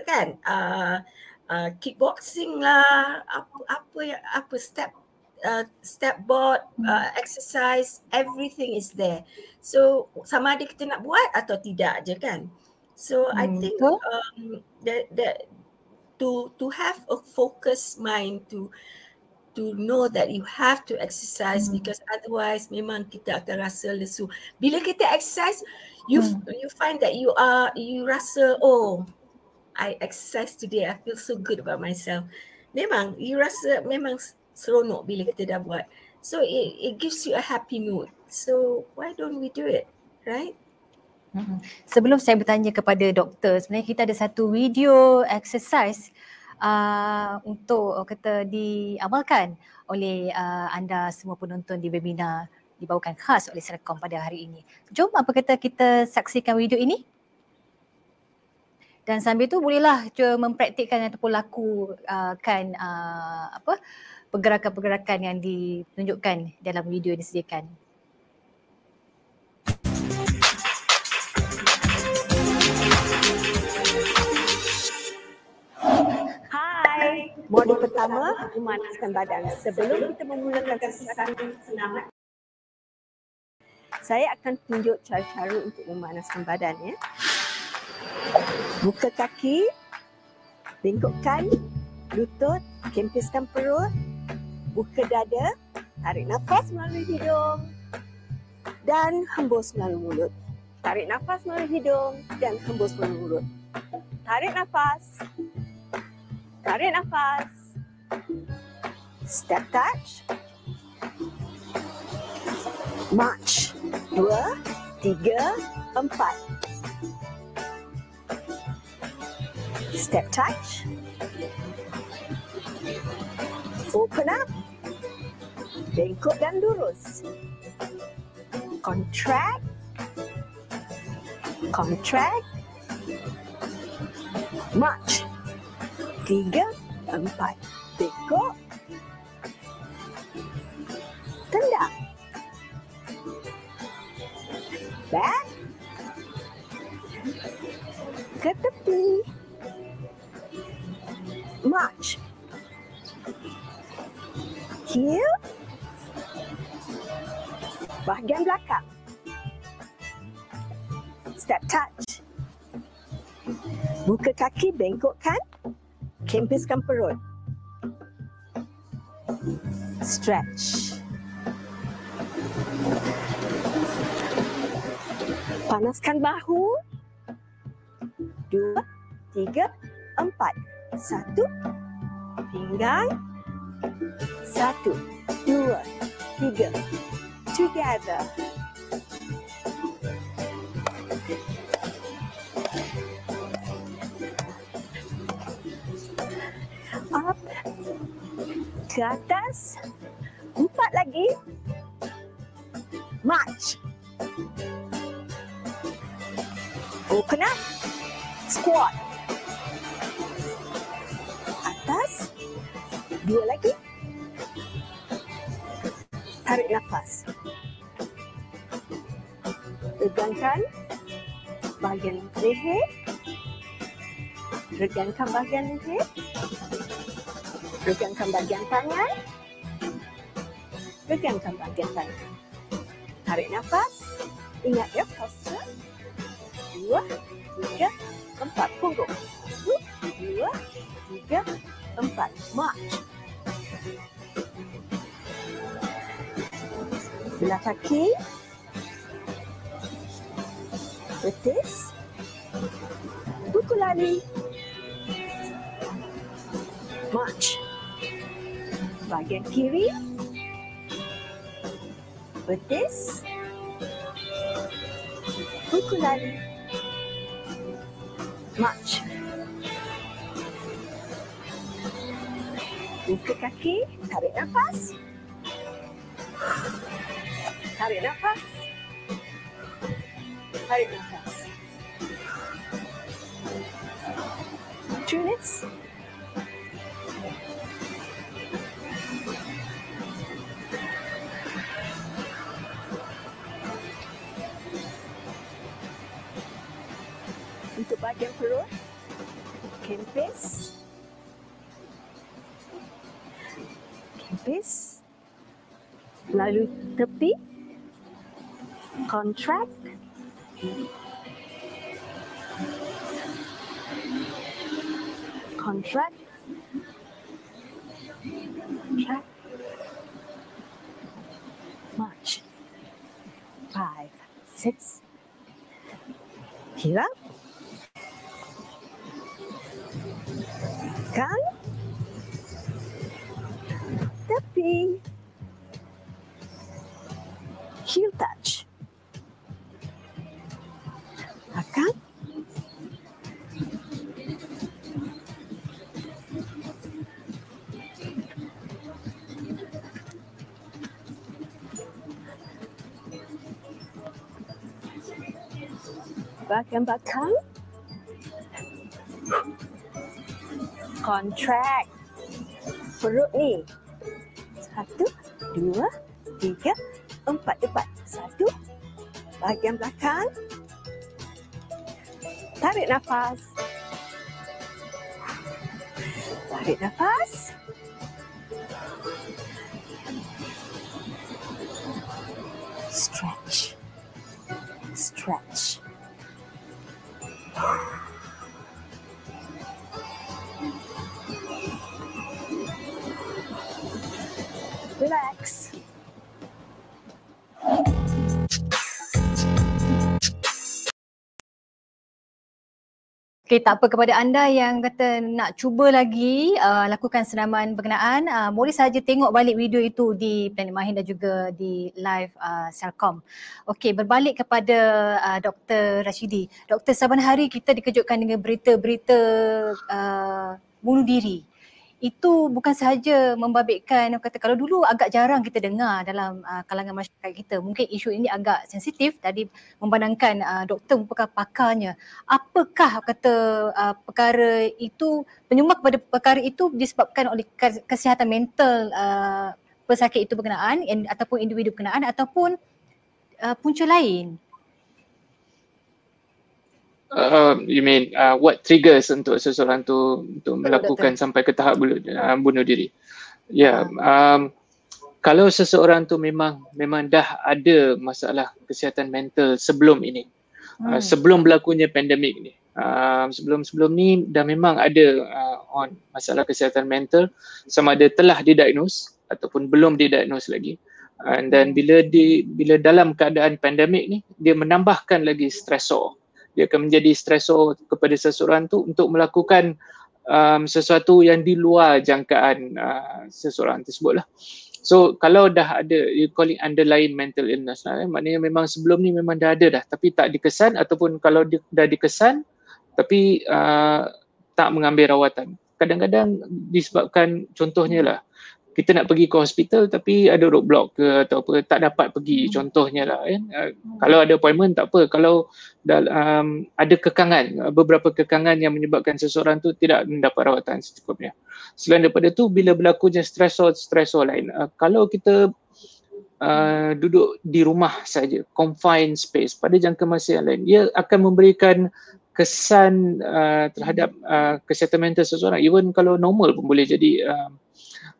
kan uh, uh, kickboxing lah, apa apa apa step uh, step board, hmm. uh, exercise, everything is there. So sama ada kita nak buat atau tidak je kan. So hmm. I think um, that that to to have a focused mind to to know that you have to exercise mm. because otherwise memang kita akan rasa lesu. Bila kita exercise, you mm. you find that you are you rasa oh I exercise today, I feel so good about myself. Memang you rasa memang seronok bila kita dah buat. So it it gives you a happy mood. So why don't we do it, right? Sebelum saya bertanya kepada doktor, sebenarnya kita ada satu video exercise uh, untuk kata diamalkan oleh uh, anda semua penonton di webinar dibawakan khas oleh Serkom pada hari ini. Jom apa kata kita saksikan video ini? Dan sambil tu bolehlah cuba mempraktikkan ataupun lakukan uh, apa pergerakan-pergerakan yang ditunjukkan dalam video yang disediakan. Modul pertama, memanaskan badan. Sebelum kita memulakan kesesakan senaman, saya akan tunjuk cara-cara untuk memanaskan badan. Ya. Buka kaki, bengkokkan lutut, kempiskan perut, buka dada, tarik nafas melalui hidung dan hembus melalui mulut. Tarik nafas melalui hidung dan hembus melalui mulut. Tarik nafas, Tarik nafas. Step touch. March. Dua, tiga, empat. Step touch. Open up. Bengkok dan lurus. Contract. Contract. March. Tiga, empat. Bengkok. Tendang. Back. Ke tepi. March. Heel. Bahagian belakang. Step touch. Buka kaki, bengkokkan. Kempiskan perut. Stretch. Panaskan bahu. Dua, tiga, empat. Satu, pinggang. Satu, dua, tiga. Together. Ke atas. Empat lagi. March. Open up. Squat. Atas. Dua lagi. Tarik nafas. Regangkan bahagian leher. Regangkan bahagian leher. Regangkan bahagian tangan. Regangkan bahagian tangan. Tarik nafas. Ingat ya posture. Dua, tiga, empat. Punggung. Satu, dua, tiga, empat. March. Belah kaki. Betis. Buku lali. March. Bahagian kiri. Betis. Buku lali. March. Buka kaki, tarik nafas. Tarik nafas. Tarik nafas. Tunis. Untuk Lalu tepi. Contract. Contract. Contract. March. Five, six. Hilang. Kan? Tepi. Heel touch. Akan. Bahagian belakang. Contract. Perut ni. Satu, dua, tiga, empat. Depan. Satu. Bahagian belakang. Tarik nafas. Tarik nafas. Stretch. Okey, tak apa kepada anda yang kata nak cuba lagi uh, lakukan senaman berkenaan, uh, boleh saja tengok balik video itu di Planet Mahin dan juga di live uh, Selcom. Okey, berbalik kepada uh, Dr. Rashidi. Doktor, saban hari kita dikejutkan dengan berita-berita uh, bunuh diri itu bukan sahaja membabitkan kata kalau dulu agak jarang kita dengar dalam uh, kalangan masyarakat kita. Mungkin isu ini agak sensitif tadi memandangkan uh, doktor merupakan pakarnya. Apakah kata uh, perkara itu penyumbang kepada perkara itu disebabkan oleh kesihatan mental uh, pesakit itu berkenaan ataupun individu berkenaan ataupun uh, punca lain Uh, you mean uh, what triggers untuk seseorang tu untuk melakukan sampai ke tahap bunuh, uh, bunuh diri? Ya, yeah, um, kalau seseorang tu memang memang dah ada masalah kesihatan mental sebelum ini, uh, hmm. uh, sebelum berlakunya pandemik ni, uh, sebelum sebelum ni dah memang ada uh, on masalah kesihatan mental, sama ada telah didiagnose ataupun belum didiagnose lagi. Uh, dan bila di bila dalam keadaan pandemik ni, dia menambahkan lagi stresor dia akan menjadi stresor kepada seseorang tu untuk melakukan um, sesuatu yang di luar jangkaan uh, seseorang tersebut lah. So kalau dah ada, you call it underlying mental illness lah, eh? maknanya memang sebelum ni memang dah ada dah tapi tak dikesan ataupun kalau di, dah dikesan tapi uh, tak mengambil rawatan. Kadang-kadang disebabkan contohnya lah kita nak pergi ke hospital tapi ada roadblock ke atau apa tak dapat pergi hmm. contohnya lah kan? Uh, kalau ada appointment tak apa. Kalau um, ada kekangan beberapa kekangan yang menyebabkan seseorang tu tidak mendapat rawatan secukupnya selain daripada tu bila berlakunya stresor-stresor lain uh, kalau kita uh, duduk di rumah saja confined space pada jangka masa yang lain ia akan memberikan kesan uh, terhadap uh, kesihatan mental seseorang. Even kalau normal pun boleh jadi uh,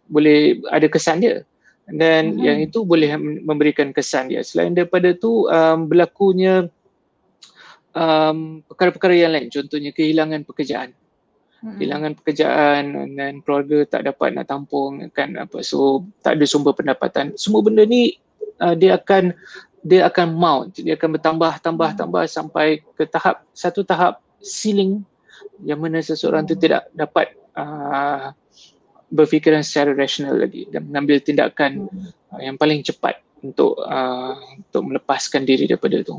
boleh ada kesan dia dan hmm. yang itu boleh memberikan kesan dia selain daripada tu um, berlakunya um, perkara-perkara yang lain contohnya kehilangan pekerjaan hmm. kehilangan pekerjaan dan keluarga tak dapat nak tampung kan apa so tak ada sumber pendapatan semua benda ni uh, dia akan dia akan mount dia akan bertambah tambah hmm. tambah sampai ke tahap satu tahap ceiling yang mana seseorang hmm. tu tidak dapat uh, berfikiran secara rasional lagi dan mengambil tindakan hmm. uh, yang paling cepat untuk uh, untuk melepaskan diri daripada itu.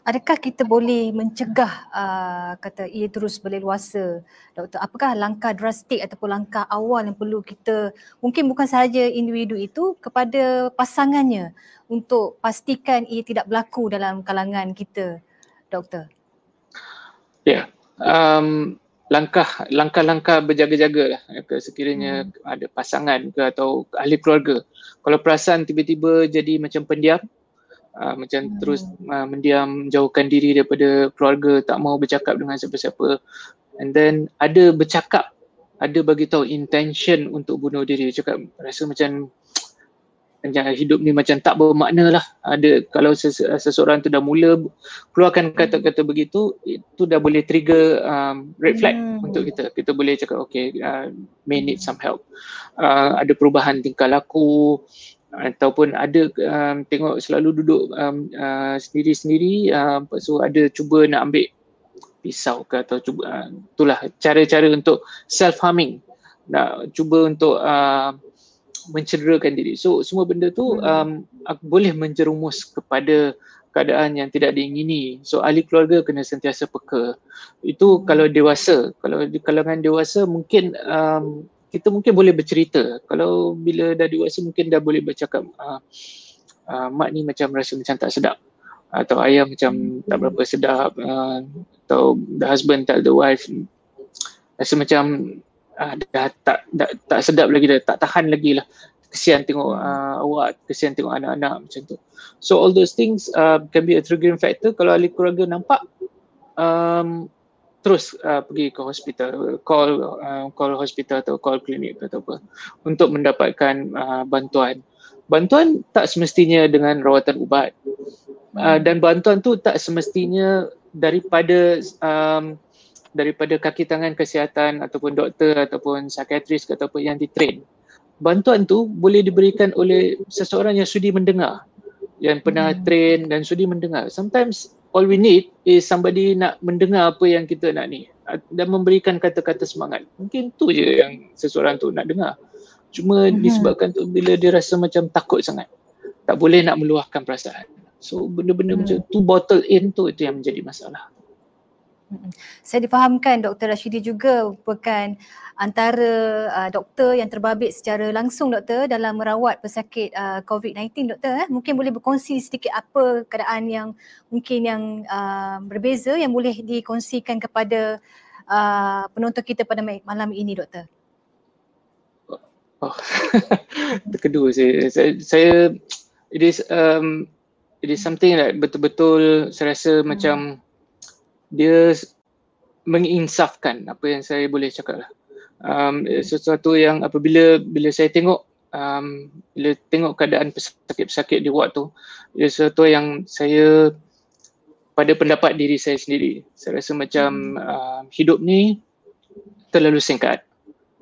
Adakah kita boleh mencegah uh, kata ia terus berleluasa doktor apakah langkah drastik ataupun langkah awal yang perlu kita mungkin bukan sahaja individu itu kepada pasangannya untuk pastikan ia tidak berlaku dalam kalangan kita doktor. Ya. Yeah. Um, langkah langkah-langkah berjaga-jaga lah sekiranya hmm. ada pasangan ke atau ahli keluarga kalau perasan tiba-tiba jadi macam pendiam uh, macam hmm. terus uh, mendiam jauhkan diri daripada keluarga tak mau bercakap dengan siapa-siapa and then ada bercakap ada bagi tahu intention untuk bunuh diri cakap rasa macam hidup ni macam tak bermakna lah. Ada kalau ses- seseorang tu dah mula keluarkan kata-kata begitu itu dah boleh trigger um, red flag hmm. untuk kita. Kita boleh cakap okay uh, may need some help. Uh, ada perubahan tingkah laku ataupun ada um, tengok selalu duduk um, uh, sendiri-sendiri uh, so ada cuba nak ambil pisau ke atau cuba uh, itulah cara-cara untuk self harming nak cuba untuk uh, mencederakan diri. So semua benda tu hmm. um, boleh menjerumus kepada keadaan yang tidak diingini. So ahli keluarga kena sentiasa peka. Itu hmm. kalau dewasa. Kalau di kalangan dewasa mungkin um, kita mungkin boleh bercerita. Kalau bila dah dewasa mungkin dah boleh bercakap uh, uh, mak ni macam rasa macam tak sedap atau ayah macam hmm. tak berapa sedap uh, atau the husband tell the wife rasa macam uh, dah tak, dah, tak sedap lagi dah tak tahan lagi lah. Kesian tengok uh, awak kesian tengok anak-anak macam tu. So all those things uh, can be a triggering factor. Kalau ahli keluarga nampak um, terus uh, pergi ke hospital call uh, call hospital atau call klinik atau apa untuk mendapatkan uh, bantuan. Bantuan tak semestinya dengan rawatan ubat. Uh, dan bantuan tu tak semestinya daripada um, daripada kaki tangan kesihatan ataupun doktor ataupun psikiatris ataupun yang ditrain. Bantuan tu boleh diberikan oleh seseorang yang sudi mendengar, yang pernah hmm. train dan sudi mendengar. Sometimes all we need is somebody nak mendengar apa yang kita nak ni dan memberikan kata-kata semangat. Mungkin tu je yang seseorang tu nak dengar. Cuma hmm. disebabkan tu bila dia rasa macam takut sangat. Tak boleh nak meluahkan perasaan. So benda-benda hmm. macam tu bottle in tu itu yang menjadi masalah. Saya difahamkan Dr. Rashidi juga merupakan antara uh, doktor yang terbabit secara langsung doktor dalam merawat pesakit uh, COVID-19 doktor. Eh? Mungkin boleh berkongsi sedikit apa keadaan yang mungkin yang uh, berbeza yang boleh dikongsikan kepada uh, penonton kita pada malam ini doktor. Oh, saya, saya, saya it is um, it is something that betul-betul saya rasa hmm. macam dia menginsafkan apa yang saya boleh cakap lah. Um, sesuatu yang apabila bila saya tengok um, bila tengok keadaan pesakit-pesakit di ward tu ia sesuatu yang saya pada pendapat diri saya sendiri saya rasa macam uh, hidup ni terlalu singkat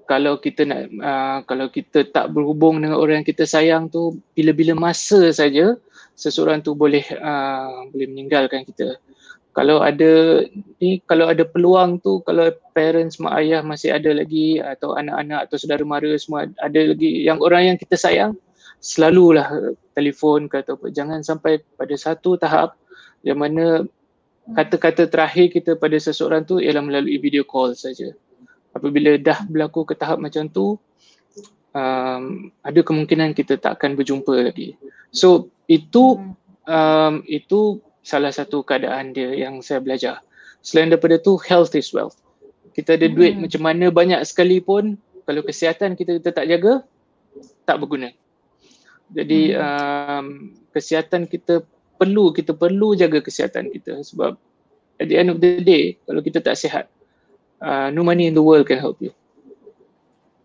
kalau kita nak uh, kalau kita tak berhubung dengan orang yang kita sayang tu bila-bila masa saja seseorang tu boleh uh, boleh meninggalkan kita kalau ada ni kalau ada peluang tu kalau parents mak ayah masih ada lagi atau anak-anak atau saudara mara semua ada lagi yang orang yang kita sayang selalulah telefon ke atau apa jangan sampai pada satu tahap yang mana kata-kata terakhir kita pada seseorang tu ialah melalui video call saja apabila dah berlaku ke tahap macam tu um, ada kemungkinan kita tak akan berjumpa lagi so itu hmm. um, itu salah satu keadaan dia yang saya belajar. Selain daripada tu, health is wealth. Kita ada duit hmm. macam mana banyak sekali pun, kalau kesihatan kita, kita tak jaga, tak berguna. Jadi hmm. um, kesihatan kita perlu, kita perlu jaga kesihatan kita sebab at the end of the day, kalau kita tak sihat, uh, no money in the world can help you.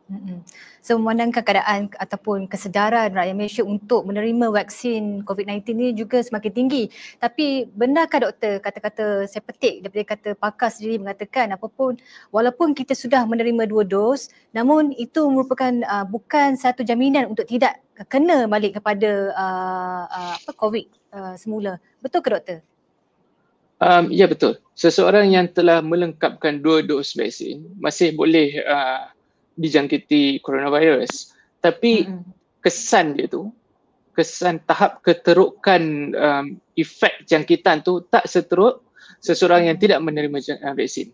Hmm. Memandangkan keadaan ataupun kesedaran rakyat Malaysia untuk menerima vaksin COVID-19 ini juga semakin tinggi. Tapi benarkah doktor kata-kata saya petik daripada kata pakar sendiri mengatakan apapun walaupun kita sudah menerima dua dos namun itu merupakan uh, bukan satu jaminan untuk tidak kena balik kepada uh, uh, apa COVID uh, semula. Betul ke doktor? Um, ya betul. Seseorang yang telah melengkapkan dua dos vaksin masih boleh uh, dijangkiti coronavirus tapi mm-hmm. kesan dia tu kesan tahap keterukan um, efek jangkitan tu tak seteruk seseorang yang tidak menerima uh, vaksin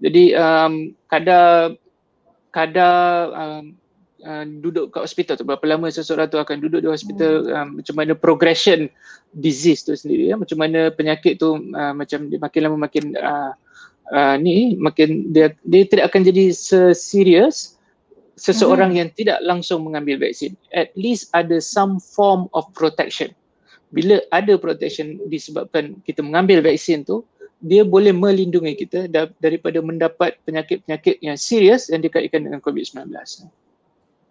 jadi um, kadar kadar um, uh, duduk kat hospital tu berapa lama seseorang tu akan duduk di hospital mm. um, macam mana progression disease tu sendiri ya macam mana penyakit tu uh, macam dia makin lama makin uh, uh, ni makin dia dia tidak akan jadi seserius seseorang hmm. yang tidak langsung mengambil vaksin at least ada some form of protection bila ada protection disebabkan kita mengambil vaksin tu dia boleh melindungi kita daripada mendapat penyakit-penyakit yang serius yang dikaitkan dengan COVID-19.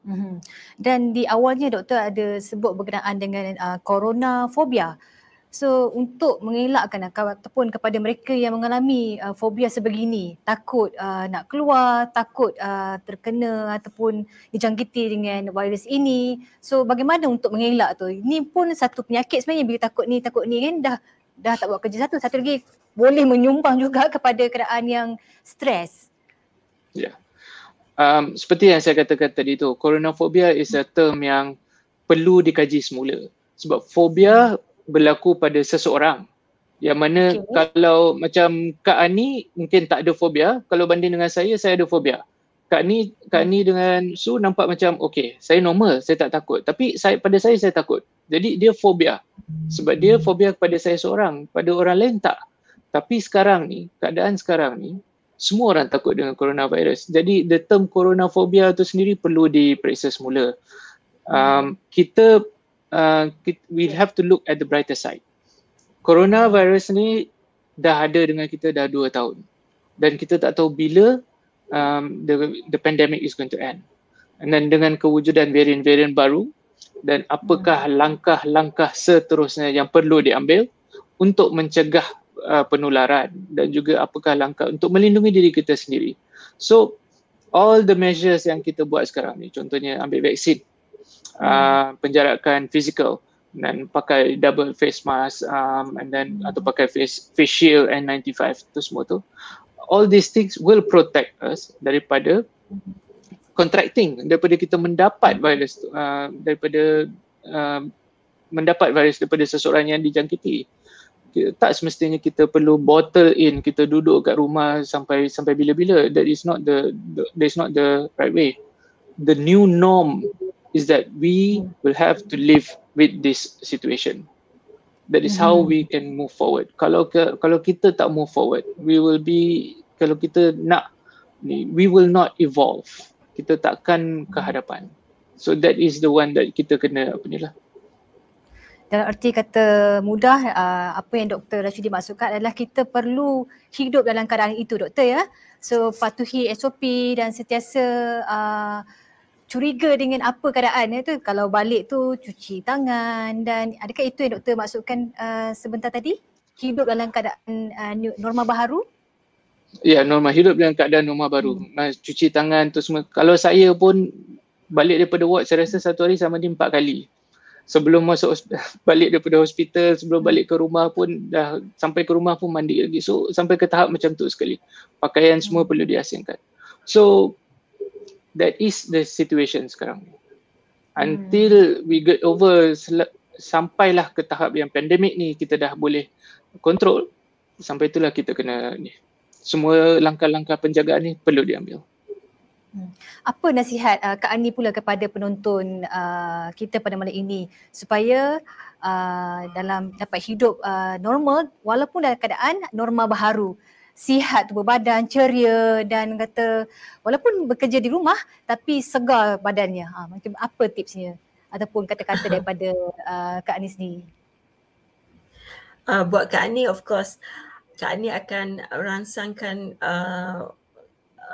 Hmm. Dan di awalnya doktor ada sebut berkenaan dengan uh, corona phobia. So untuk mengelakkan ataupun kepada mereka yang mengalami uh, fobia sebegini, takut uh, nak keluar, takut uh, terkena ataupun dijangkiti dengan virus ini. So bagaimana untuk mengelak tu? Ini pun satu penyakit sebenarnya bila takut ni, takut ni kan dah dah tak buat kerja satu. Satu lagi boleh menyumbang juga kepada keadaan yang stres. Ya. Yeah. Um, seperti yang saya katakan tadi tu, coronaphobia is a term yang perlu dikaji semula. Sebab fobia berlaku pada seseorang. Yang mana okay. kalau macam Kak Ani mungkin tak ada fobia. Kalau banding dengan saya saya ada fobia. Kak Ani Kak Ani dengan Su nampak macam okay saya normal saya tak takut. Tapi saya pada saya saya takut. Jadi dia fobia. Sebab dia fobia kepada saya seorang. Pada orang lain tak. Tapi sekarang ni keadaan sekarang ni semua orang takut dengan coronavirus. Jadi the term coronaphobia tu sendiri perlu diperiksa semula. Um, kita uh, we have to look at the brighter side. Coronavirus ni dah ada dengan kita dah dua tahun dan kita tak tahu bila um, the the pandemic is going to end. And then dengan kewujudan varian-varian baru dan apakah hmm. langkah-langkah seterusnya yang perlu diambil untuk mencegah uh, penularan dan juga apakah langkah untuk melindungi diri kita sendiri. So all the measures yang kita buat sekarang ni contohnya ambil vaksin uh, penjarakan fizikal dan pakai double face mask um, and then hmm. atau pakai face face shield N95 tu semua tu. All these things will protect us daripada contracting daripada kita mendapat virus uh, daripada uh, mendapat virus daripada seseorang yang dijangkiti. Tak semestinya kita perlu bottle in kita duduk kat rumah sampai sampai bila-bila. That is not the, the that is not the right way. The new norm is that we will have to live with this situation that is how we can move forward kalau kalau kita tak move forward we will be kalau kita nak we will not evolve kita takkan ke hadapan so that is the one that kita kena apa ni lah dalam arti kata mudah uh, apa yang Dr. Rashidi maksudkan adalah kita perlu hidup dalam keadaan itu doktor ya. So patuhi SOP dan sentiasa uh, curiga dengan apa keadaan itu kalau balik tu cuci tangan dan adakah itu yang doktor maksudkan uh, sebentar tadi? Hidup dalam keadaan uh, norma baru? Ya, norma hidup dalam keadaan norma baru. Hmm. Cuci tangan tu semua. Kalau saya pun balik daripada ward saya rasa satu hari sama dia empat kali sebelum masuk balik daripada hospital sebelum balik ke rumah pun dah sampai ke rumah pun mandi lagi so sampai ke tahap macam tu sekali pakaian semua perlu diasingkan so that is the situation sekarang. Until we get over sampailah ke tahap yang pandemik ni kita dah boleh kontrol sampai itulah kita kena ni. Semua langkah-langkah penjagaan ni perlu diambil. Hmm. Apa nasihat uh, Kak Ani pula kepada penonton uh, kita pada malam ini supaya uh, dalam dapat hidup uh, normal walaupun dalam keadaan norma baharu sihat tubuh badan ceria dan kata walaupun bekerja di rumah tapi segar badannya ha, macam apa tipsnya ataupun kata-kata daripada uh, Kak Ani sendiri uh, buat Kak Ani of course Kak Ani akan rangsangkan uh,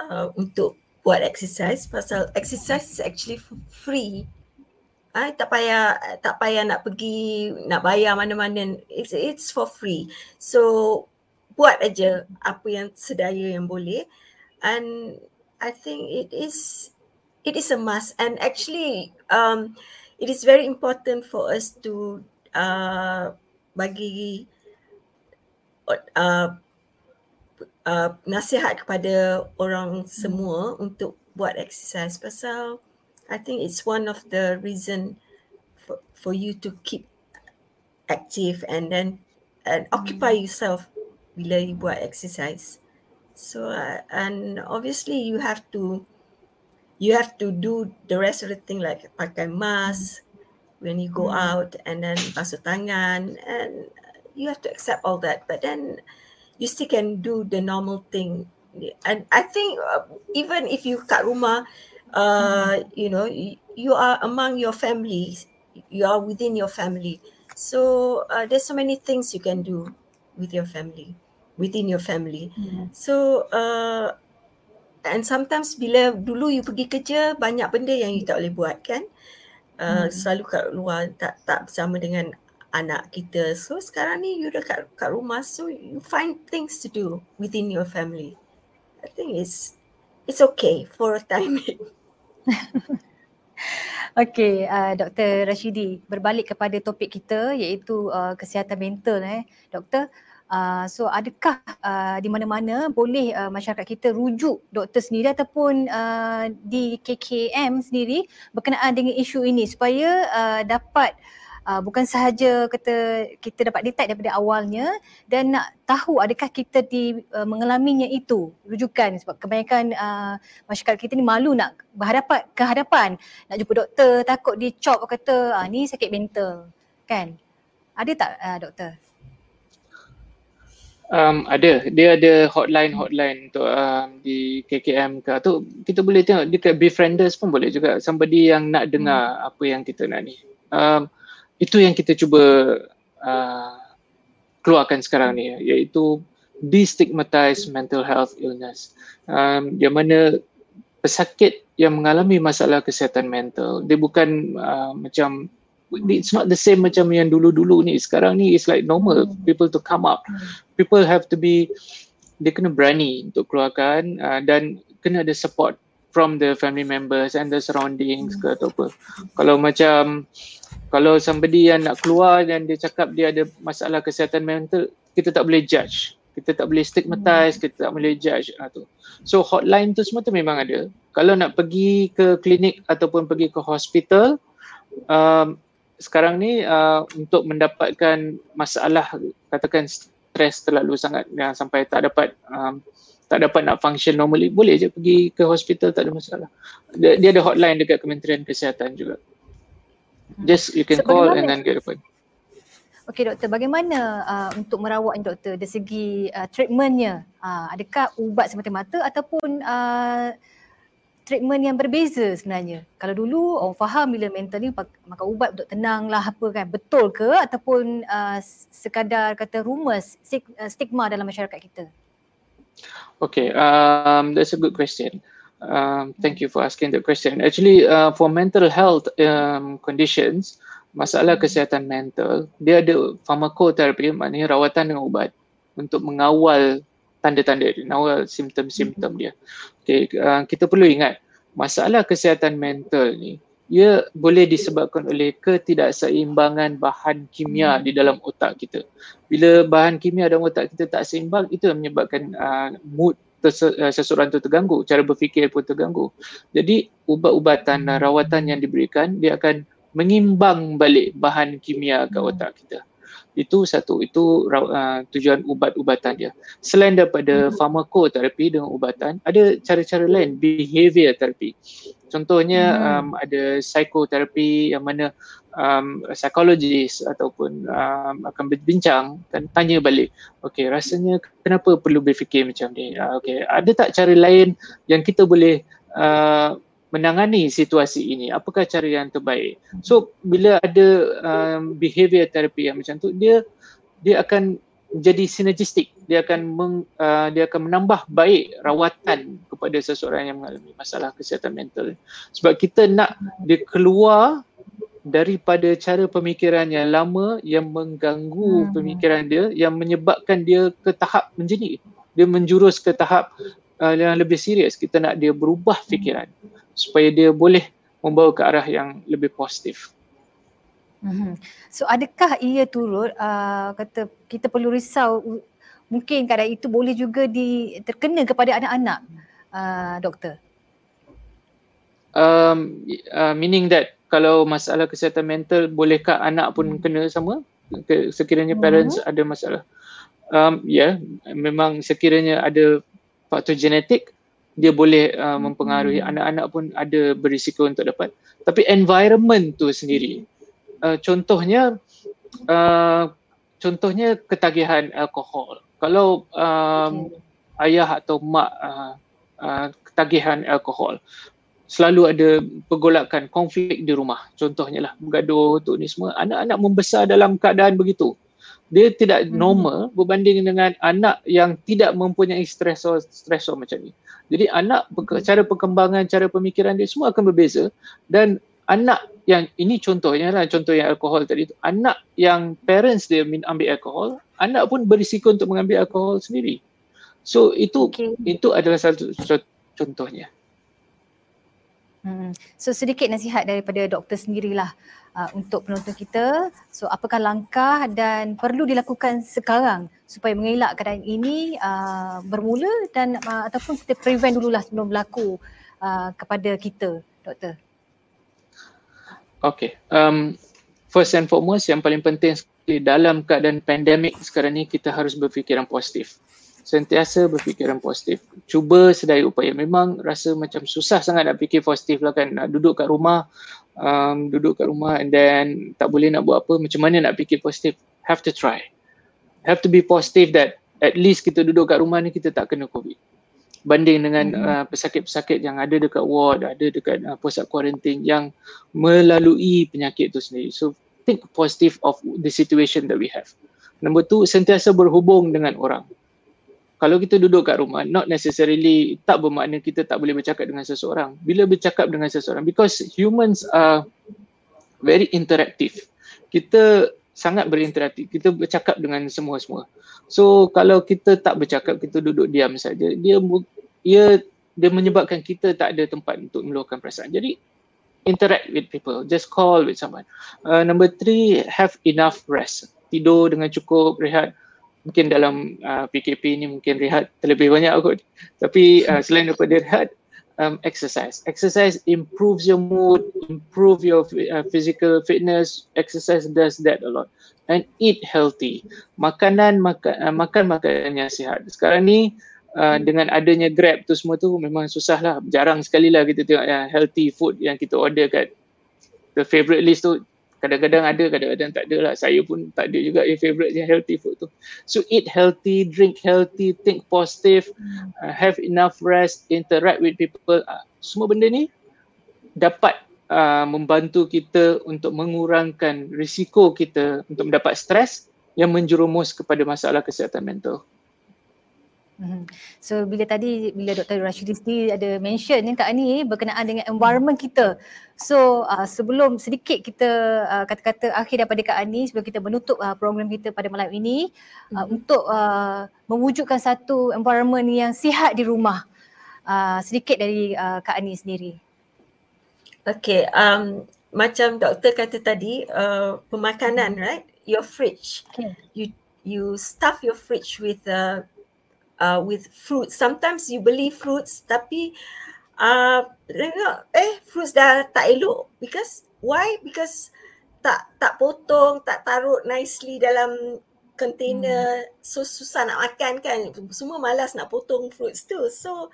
uh, untuk buat exercise pasal exercise is actually free. Ah tak payah tak payah nak pergi nak bayar mana-mana. It's it's for free. So buat aja apa yang sedaya yang boleh. And I think it is it is a must. And actually um it is very important for us to uh bagi uh, uh, nasihat kepada orang semua untuk buat exercise. Pasal I think it's one of the reason for, for you to keep active and then and occupy hmm. yourself bila you buat exercise. So uh, and obviously you have to you have to do the rest of the thing like pakai mask when you go hmm. out and then basuh tangan and you have to accept all that. But then you still can do the normal thing. And i think uh, even if you kat rumah uh you know you, you are among your family you are within your family. So uh, there's so many things you can do with your family within your family mm-hmm. so uh and sometimes bila dulu you pergi kerja banyak benda yang you tak boleh buat kan uh, mm-hmm. selalu kat luar tak tak bersama dengan anak kita. So sekarang ni you dekat kat rumah so you find things to do within your family. I think it's it's okay for a time. okay, uh, Dr. Rashidi berbalik kepada topik kita iaitu uh, kesihatan mental eh. Doktor, uh, so adakah uh, di mana-mana boleh uh, masyarakat kita rujuk doktor sendiri ataupun uh, di KKM sendiri berkenaan dengan isu ini supaya uh, dapat uh, bukan sahaja kata kita dapat detect daripada awalnya dan nak tahu adakah kita di uh, mengalaminya itu rujukan sebab kebanyakan uh, masyarakat kita ni malu nak berhadapan ke hadapan nak jumpa doktor takut dicop kata ah ni sakit mental. Kan? Ada tak uh, doktor Um, ada, dia ada hotline-hotline untuk um, di KKM ke. Tu kita boleh tengok. Dekat befrienders pun boleh juga. Somebody yang nak dengar hmm. apa yang kita nak ni. Um, itu yang kita cuba uh, keluarkan sekarang ni iaitu destigmatize mental health illness. Um, yang mana pesakit yang mengalami masalah kesihatan mental dia bukan uh, macam it's not the same macam yang dulu-dulu ni sekarang ni it's like normal people to come up people have to be dia kena berani untuk keluarkan uh, dan kena ada support from the family members and the surroundings ke atau apa. Kalau macam kalau somebody yang nak keluar dan dia cakap dia ada masalah kesihatan mental, kita tak boleh judge. Kita tak boleh stigmatize, kita tak boleh judge ha, tu. So hotline tu semua tu memang ada. Kalau nak pergi ke klinik ataupun pergi ke hospital, um, sekarang ni uh, untuk mendapatkan masalah katakan stres terlalu sangat yang sampai tak dapat um, tak dapat nak function normally boleh je pergi ke hospital tak ada masalah dia, dia ada hotline dekat Kementerian Kesihatan juga hmm. just you can so, call and then get appointment Okey doktor, bagaimana uh, untuk merawat doktor dari segi uh, treatmentnya? Uh, adakah ubat semata-mata ataupun uh, treatment yang berbeza sebenarnya? Kalau dulu orang faham bila mental ni makan ubat untuk tenang lah apa kan, betul ke ataupun uh, sekadar kata rumours, uh, stigma dalam masyarakat kita? Okay, um, that's a good question. Um, thank you for asking that question. Actually, uh, for mental health um, conditions, masalah kesihatan mental, dia ada pharmacotherapy, maknanya rawatan dengan ubat untuk mengawal tanda-tanda dia, mengawal simptom-simptom dia. Okay, uh, kita perlu ingat, masalah kesihatan mental ni, ia boleh disebabkan oleh ketidakseimbangan bahan kimia di dalam otak kita. Bila bahan kimia dalam otak kita tak seimbang, itu yang menyebabkan uh, mood uh, seseorang tu terganggu, cara berfikir pun terganggu. Jadi ubat-ubatan dan rawatan yang diberikan, dia akan mengimbang balik bahan kimia ke hmm. otak kita. Itu satu, itu uh, tujuan ubat-ubatan dia. Selain daripada hmm. farmakoterapi dengan ubatan, ada cara-cara lain, behavior therapy. Contohnya hmm. um, ada psikoterapi yang mana um, psikologis ataupun um, akan berbincang dan tanya balik, okay rasanya kenapa perlu berfikir macam ni? Uh, okay, ada tak cara lain yang kita boleh uh, menangani situasi ini? Apakah cara yang terbaik? So bila ada um, behavior therapy yang macam tu dia dia akan jadi sinergistik. Dia akan meng, uh, dia akan menambah baik rawatan kepada seseorang yang mengalami masalah kesihatan mental. Sebab kita nak dia keluar daripada cara pemikiran yang lama yang mengganggu hmm. pemikiran dia yang menyebabkan dia ke tahap menjerit. Dia menjurus ke tahap uh, yang lebih serius kita nak dia berubah fikiran supaya dia boleh membawa ke arah yang lebih positif. Mm-hmm. So adakah ia turut uh, kata kita perlu risau mungkin kadang itu boleh juga di terkena kepada anak-anak uh, doktor? Um, uh, meaning that kalau masalah kesihatan mental bolehkah anak pun kena sama sekiranya parents hmm. ada masalah? Um, ya, yeah, memang sekiranya ada faktor genetik dia boleh uh, mempengaruhi hmm. anak-anak pun ada berisiko untuk dapat tapi environment tu sendiri uh, contohnya uh, contohnya ketagihan alkohol kalau um, okay. ayah atau mak uh, uh, ketagihan alkohol selalu ada pergolakan konflik di rumah contohnya lah bergaduh tu ni semua anak-anak membesar dalam keadaan begitu dia tidak hmm. normal berbanding dengan anak yang tidak mempunyai stresor stresor macam ni. Jadi anak cara perkembangan, cara pemikiran dia semua akan berbeza. Dan anak yang ini contohnya lah contoh yang alkohol tadi tu. Anak yang parents dia ambil alkohol anak pun berisiko untuk mengambil alkohol sendiri. So itu okay. itu adalah satu contohnya. Hmm. so sedikit nasihat daripada doktor sendirilah uh, untuk penonton kita. So apakah langkah dan perlu dilakukan sekarang supaya mengelak keadaan ini uh, bermula dan uh, ataupun kita prevent dululah sebelum berlaku uh, kepada kita, doktor. Okay. Um, first and foremost yang paling penting sekali dalam keadaan pandemik sekarang ni kita harus berfikiran positif. Sentiasa berfikiran positif. Cuba sedaya upaya. Memang rasa macam susah sangat nak fikir positif lah kan. Nak duduk kat rumah um, duduk kat rumah and then tak boleh nak buat apa macam mana nak fikir positif? Have to try. Have to be positive that at least kita duduk kat rumah ni kita tak kena covid. Banding dengan mm-hmm. uh, pesakit-pesakit yang ada dekat ward ada dekat uh, pusat kuarantin yang melalui penyakit tu sendiri. So think positive of the situation that we have. Nombor tu sentiasa berhubung dengan orang kalau kita duduk kat rumah not necessarily tak bermakna kita tak boleh bercakap dengan seseorang. Bila bercakap dengan seseorang because humans are very interactive. Kita sangat berinteraktif. Kita bercakap dengan semua-semua. So kalau kita tak bercakap kita duduk diam saja dia ia dia menyebabkan kita tak ada tempat untuk meluahkan perasaan. Jadi interact with people. Just call with someone. Uh, number three have enough rest. Tidur dengan cukup rehat mungkin dalam uh, PKP ni mungkin rehat terlebih banyak kot. Tapi uh, selain daripada rehat, um, exercise. Exercise improves your mood, improve your uh, physical fitness. Exercise does that a lot. And eat healthy. Makanan makan uh, makan makanan yang sihat. Sekarang ni uh, dengan adanya Grab tu semua tu memang susah lah. Jarang sekali lah kita tengok yang healthy food yang kita order kat the favorite list tu kadang-kadang ada kadang-kadang tak ada lah. Saya pun tak ada juga yang favourite yang healthy food tu. So eat healthy drink healthy think positive uh, have enough rest interact with people. Uh, semua benda ni dapat uh, membantu kita untuk mengurangkan risiko kita untuk mendapat stres yang menjerumus kepada masalah kesihatan mental Mhm. So bila tadi bila Dr. Rashidi sendiri ada mention ni Kak Ani berkenaan dengan environment kita. So uh, sebelum sedikit kita uh, kata-kata akhir daripada Kak Ani sebelum kita menutup uh, program kita pada malam ini uh, mm-hmm. untuk uh, mewujudkan satu environment yang sihat di rumah. Uh, sedikit dari uh, Kak Ani sendiri. Okay, um, macam doktor kata tadi, uh, pemakanan, right? Your fridge. Okay. You you stuff your fridge with uh, uh, with fruits. Sometimes you beli fruits tapi uh, eh fruits dah tak elok because why? Because tak tak potong, tak taruh nicely dalam container hmm. so susah nak makan kan semua malas nak potong fruits tu so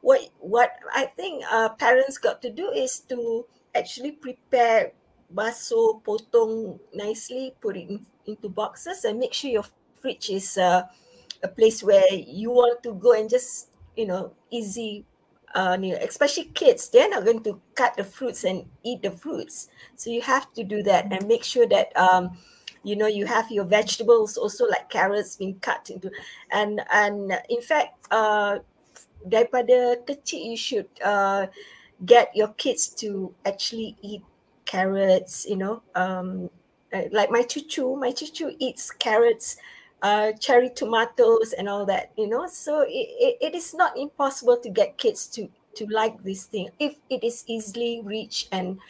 what what i think uh, parents got to do is to actually prepare basuh potong nicely put it in, into boxes and make sure your fridge is uh, a place where you want to go and just you know easy uh, especially kids they're not going to cut the fruits and eat the fruits. So you have to do that and make sure that um, you know you have your vegetables also like carrots being cut into. And and in fact uh, daripada kecil you should uh, get your kids to actually eat carrots you know um, like my chuchu my chuchu eats carrots uh, cherry tomatoes and all that, you know. So it, it, it is not impossible to get kids to to like this thing if it is easily reached and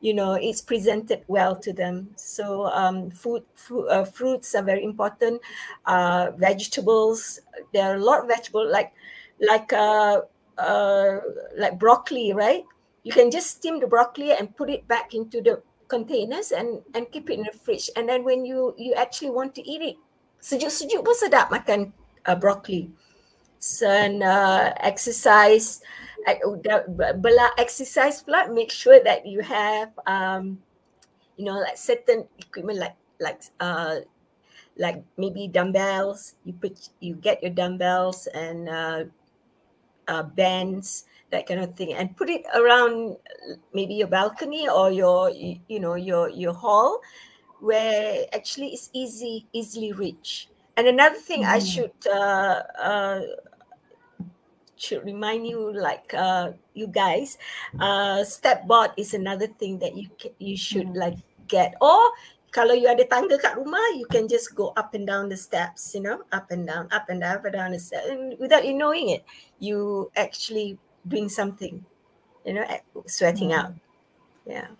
you know it's presented well to them. So um, food, uh, fruits are very important. Uh, vegetables there are a lot of vegetables like like uh, uh, like broccoli right? You can just steam the broccoli and put it back into the containers and and keep it in the fridge. And then when you you actually want to eat it sejuk-sejuk pun sedap makan uh, broccoli. And uh, exercise, bela exercise pula, make sure that you have, um, you know, like certain equipment like like uh, like maybe dumbbells. You put you get your dumbbells and uh, uh, bands that kind of thing and put it around maybe your balcony or your you know your your hall where actually it's easy, easily reach. And another thing mm. I should uh, uh, should remind you, like uh, you guys, uh, step board is another thing that you you should mm. like get. Or kalau you ada tangga kat rumah, you can just go up and down the steps, you know, up and down, up and down, up and down the steps. And without you knowing it, you actually doing something, you know, sweating mm. out. Yeah.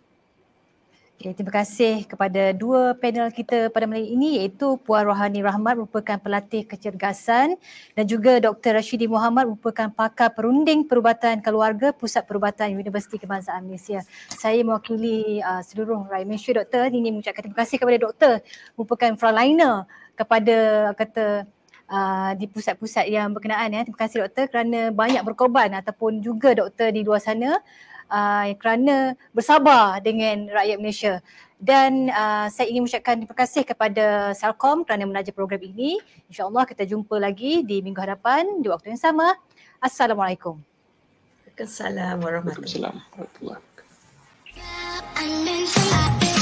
Okay, terima kasih kepada dua panel kita pada malam ini iaitu Puan Rohani Rahmat merupakan pelatih kecergasan dan juga Dr. Rashidi Muhammad merupakan pakar perunding perubatan keluarga Pusat Perubatan Universiti Kebangsaan Malaysia. Saya mewakili uh, seluruh rakyat Malaysia doktor ingin mengucapkan terima kasih kepada doktor merupakan frontliner kepada kata Uh, di pusat-pusat yang berkenaan ya. Terima kasih doktor kerana banyak berkorban ataupun juga doktor di luar sana uh, kerana bersabar dengan rakyat Malaysia. Dan uh, saya ingin mengucapkan terima kasih kepada Selcom kerana menaja program ini. InsyaAllah kita jumpa lagi di minggu hadapan di waktu yang sama. Assalamualaikum. Waalaikumsalam warahmatullahi wabarakatuh.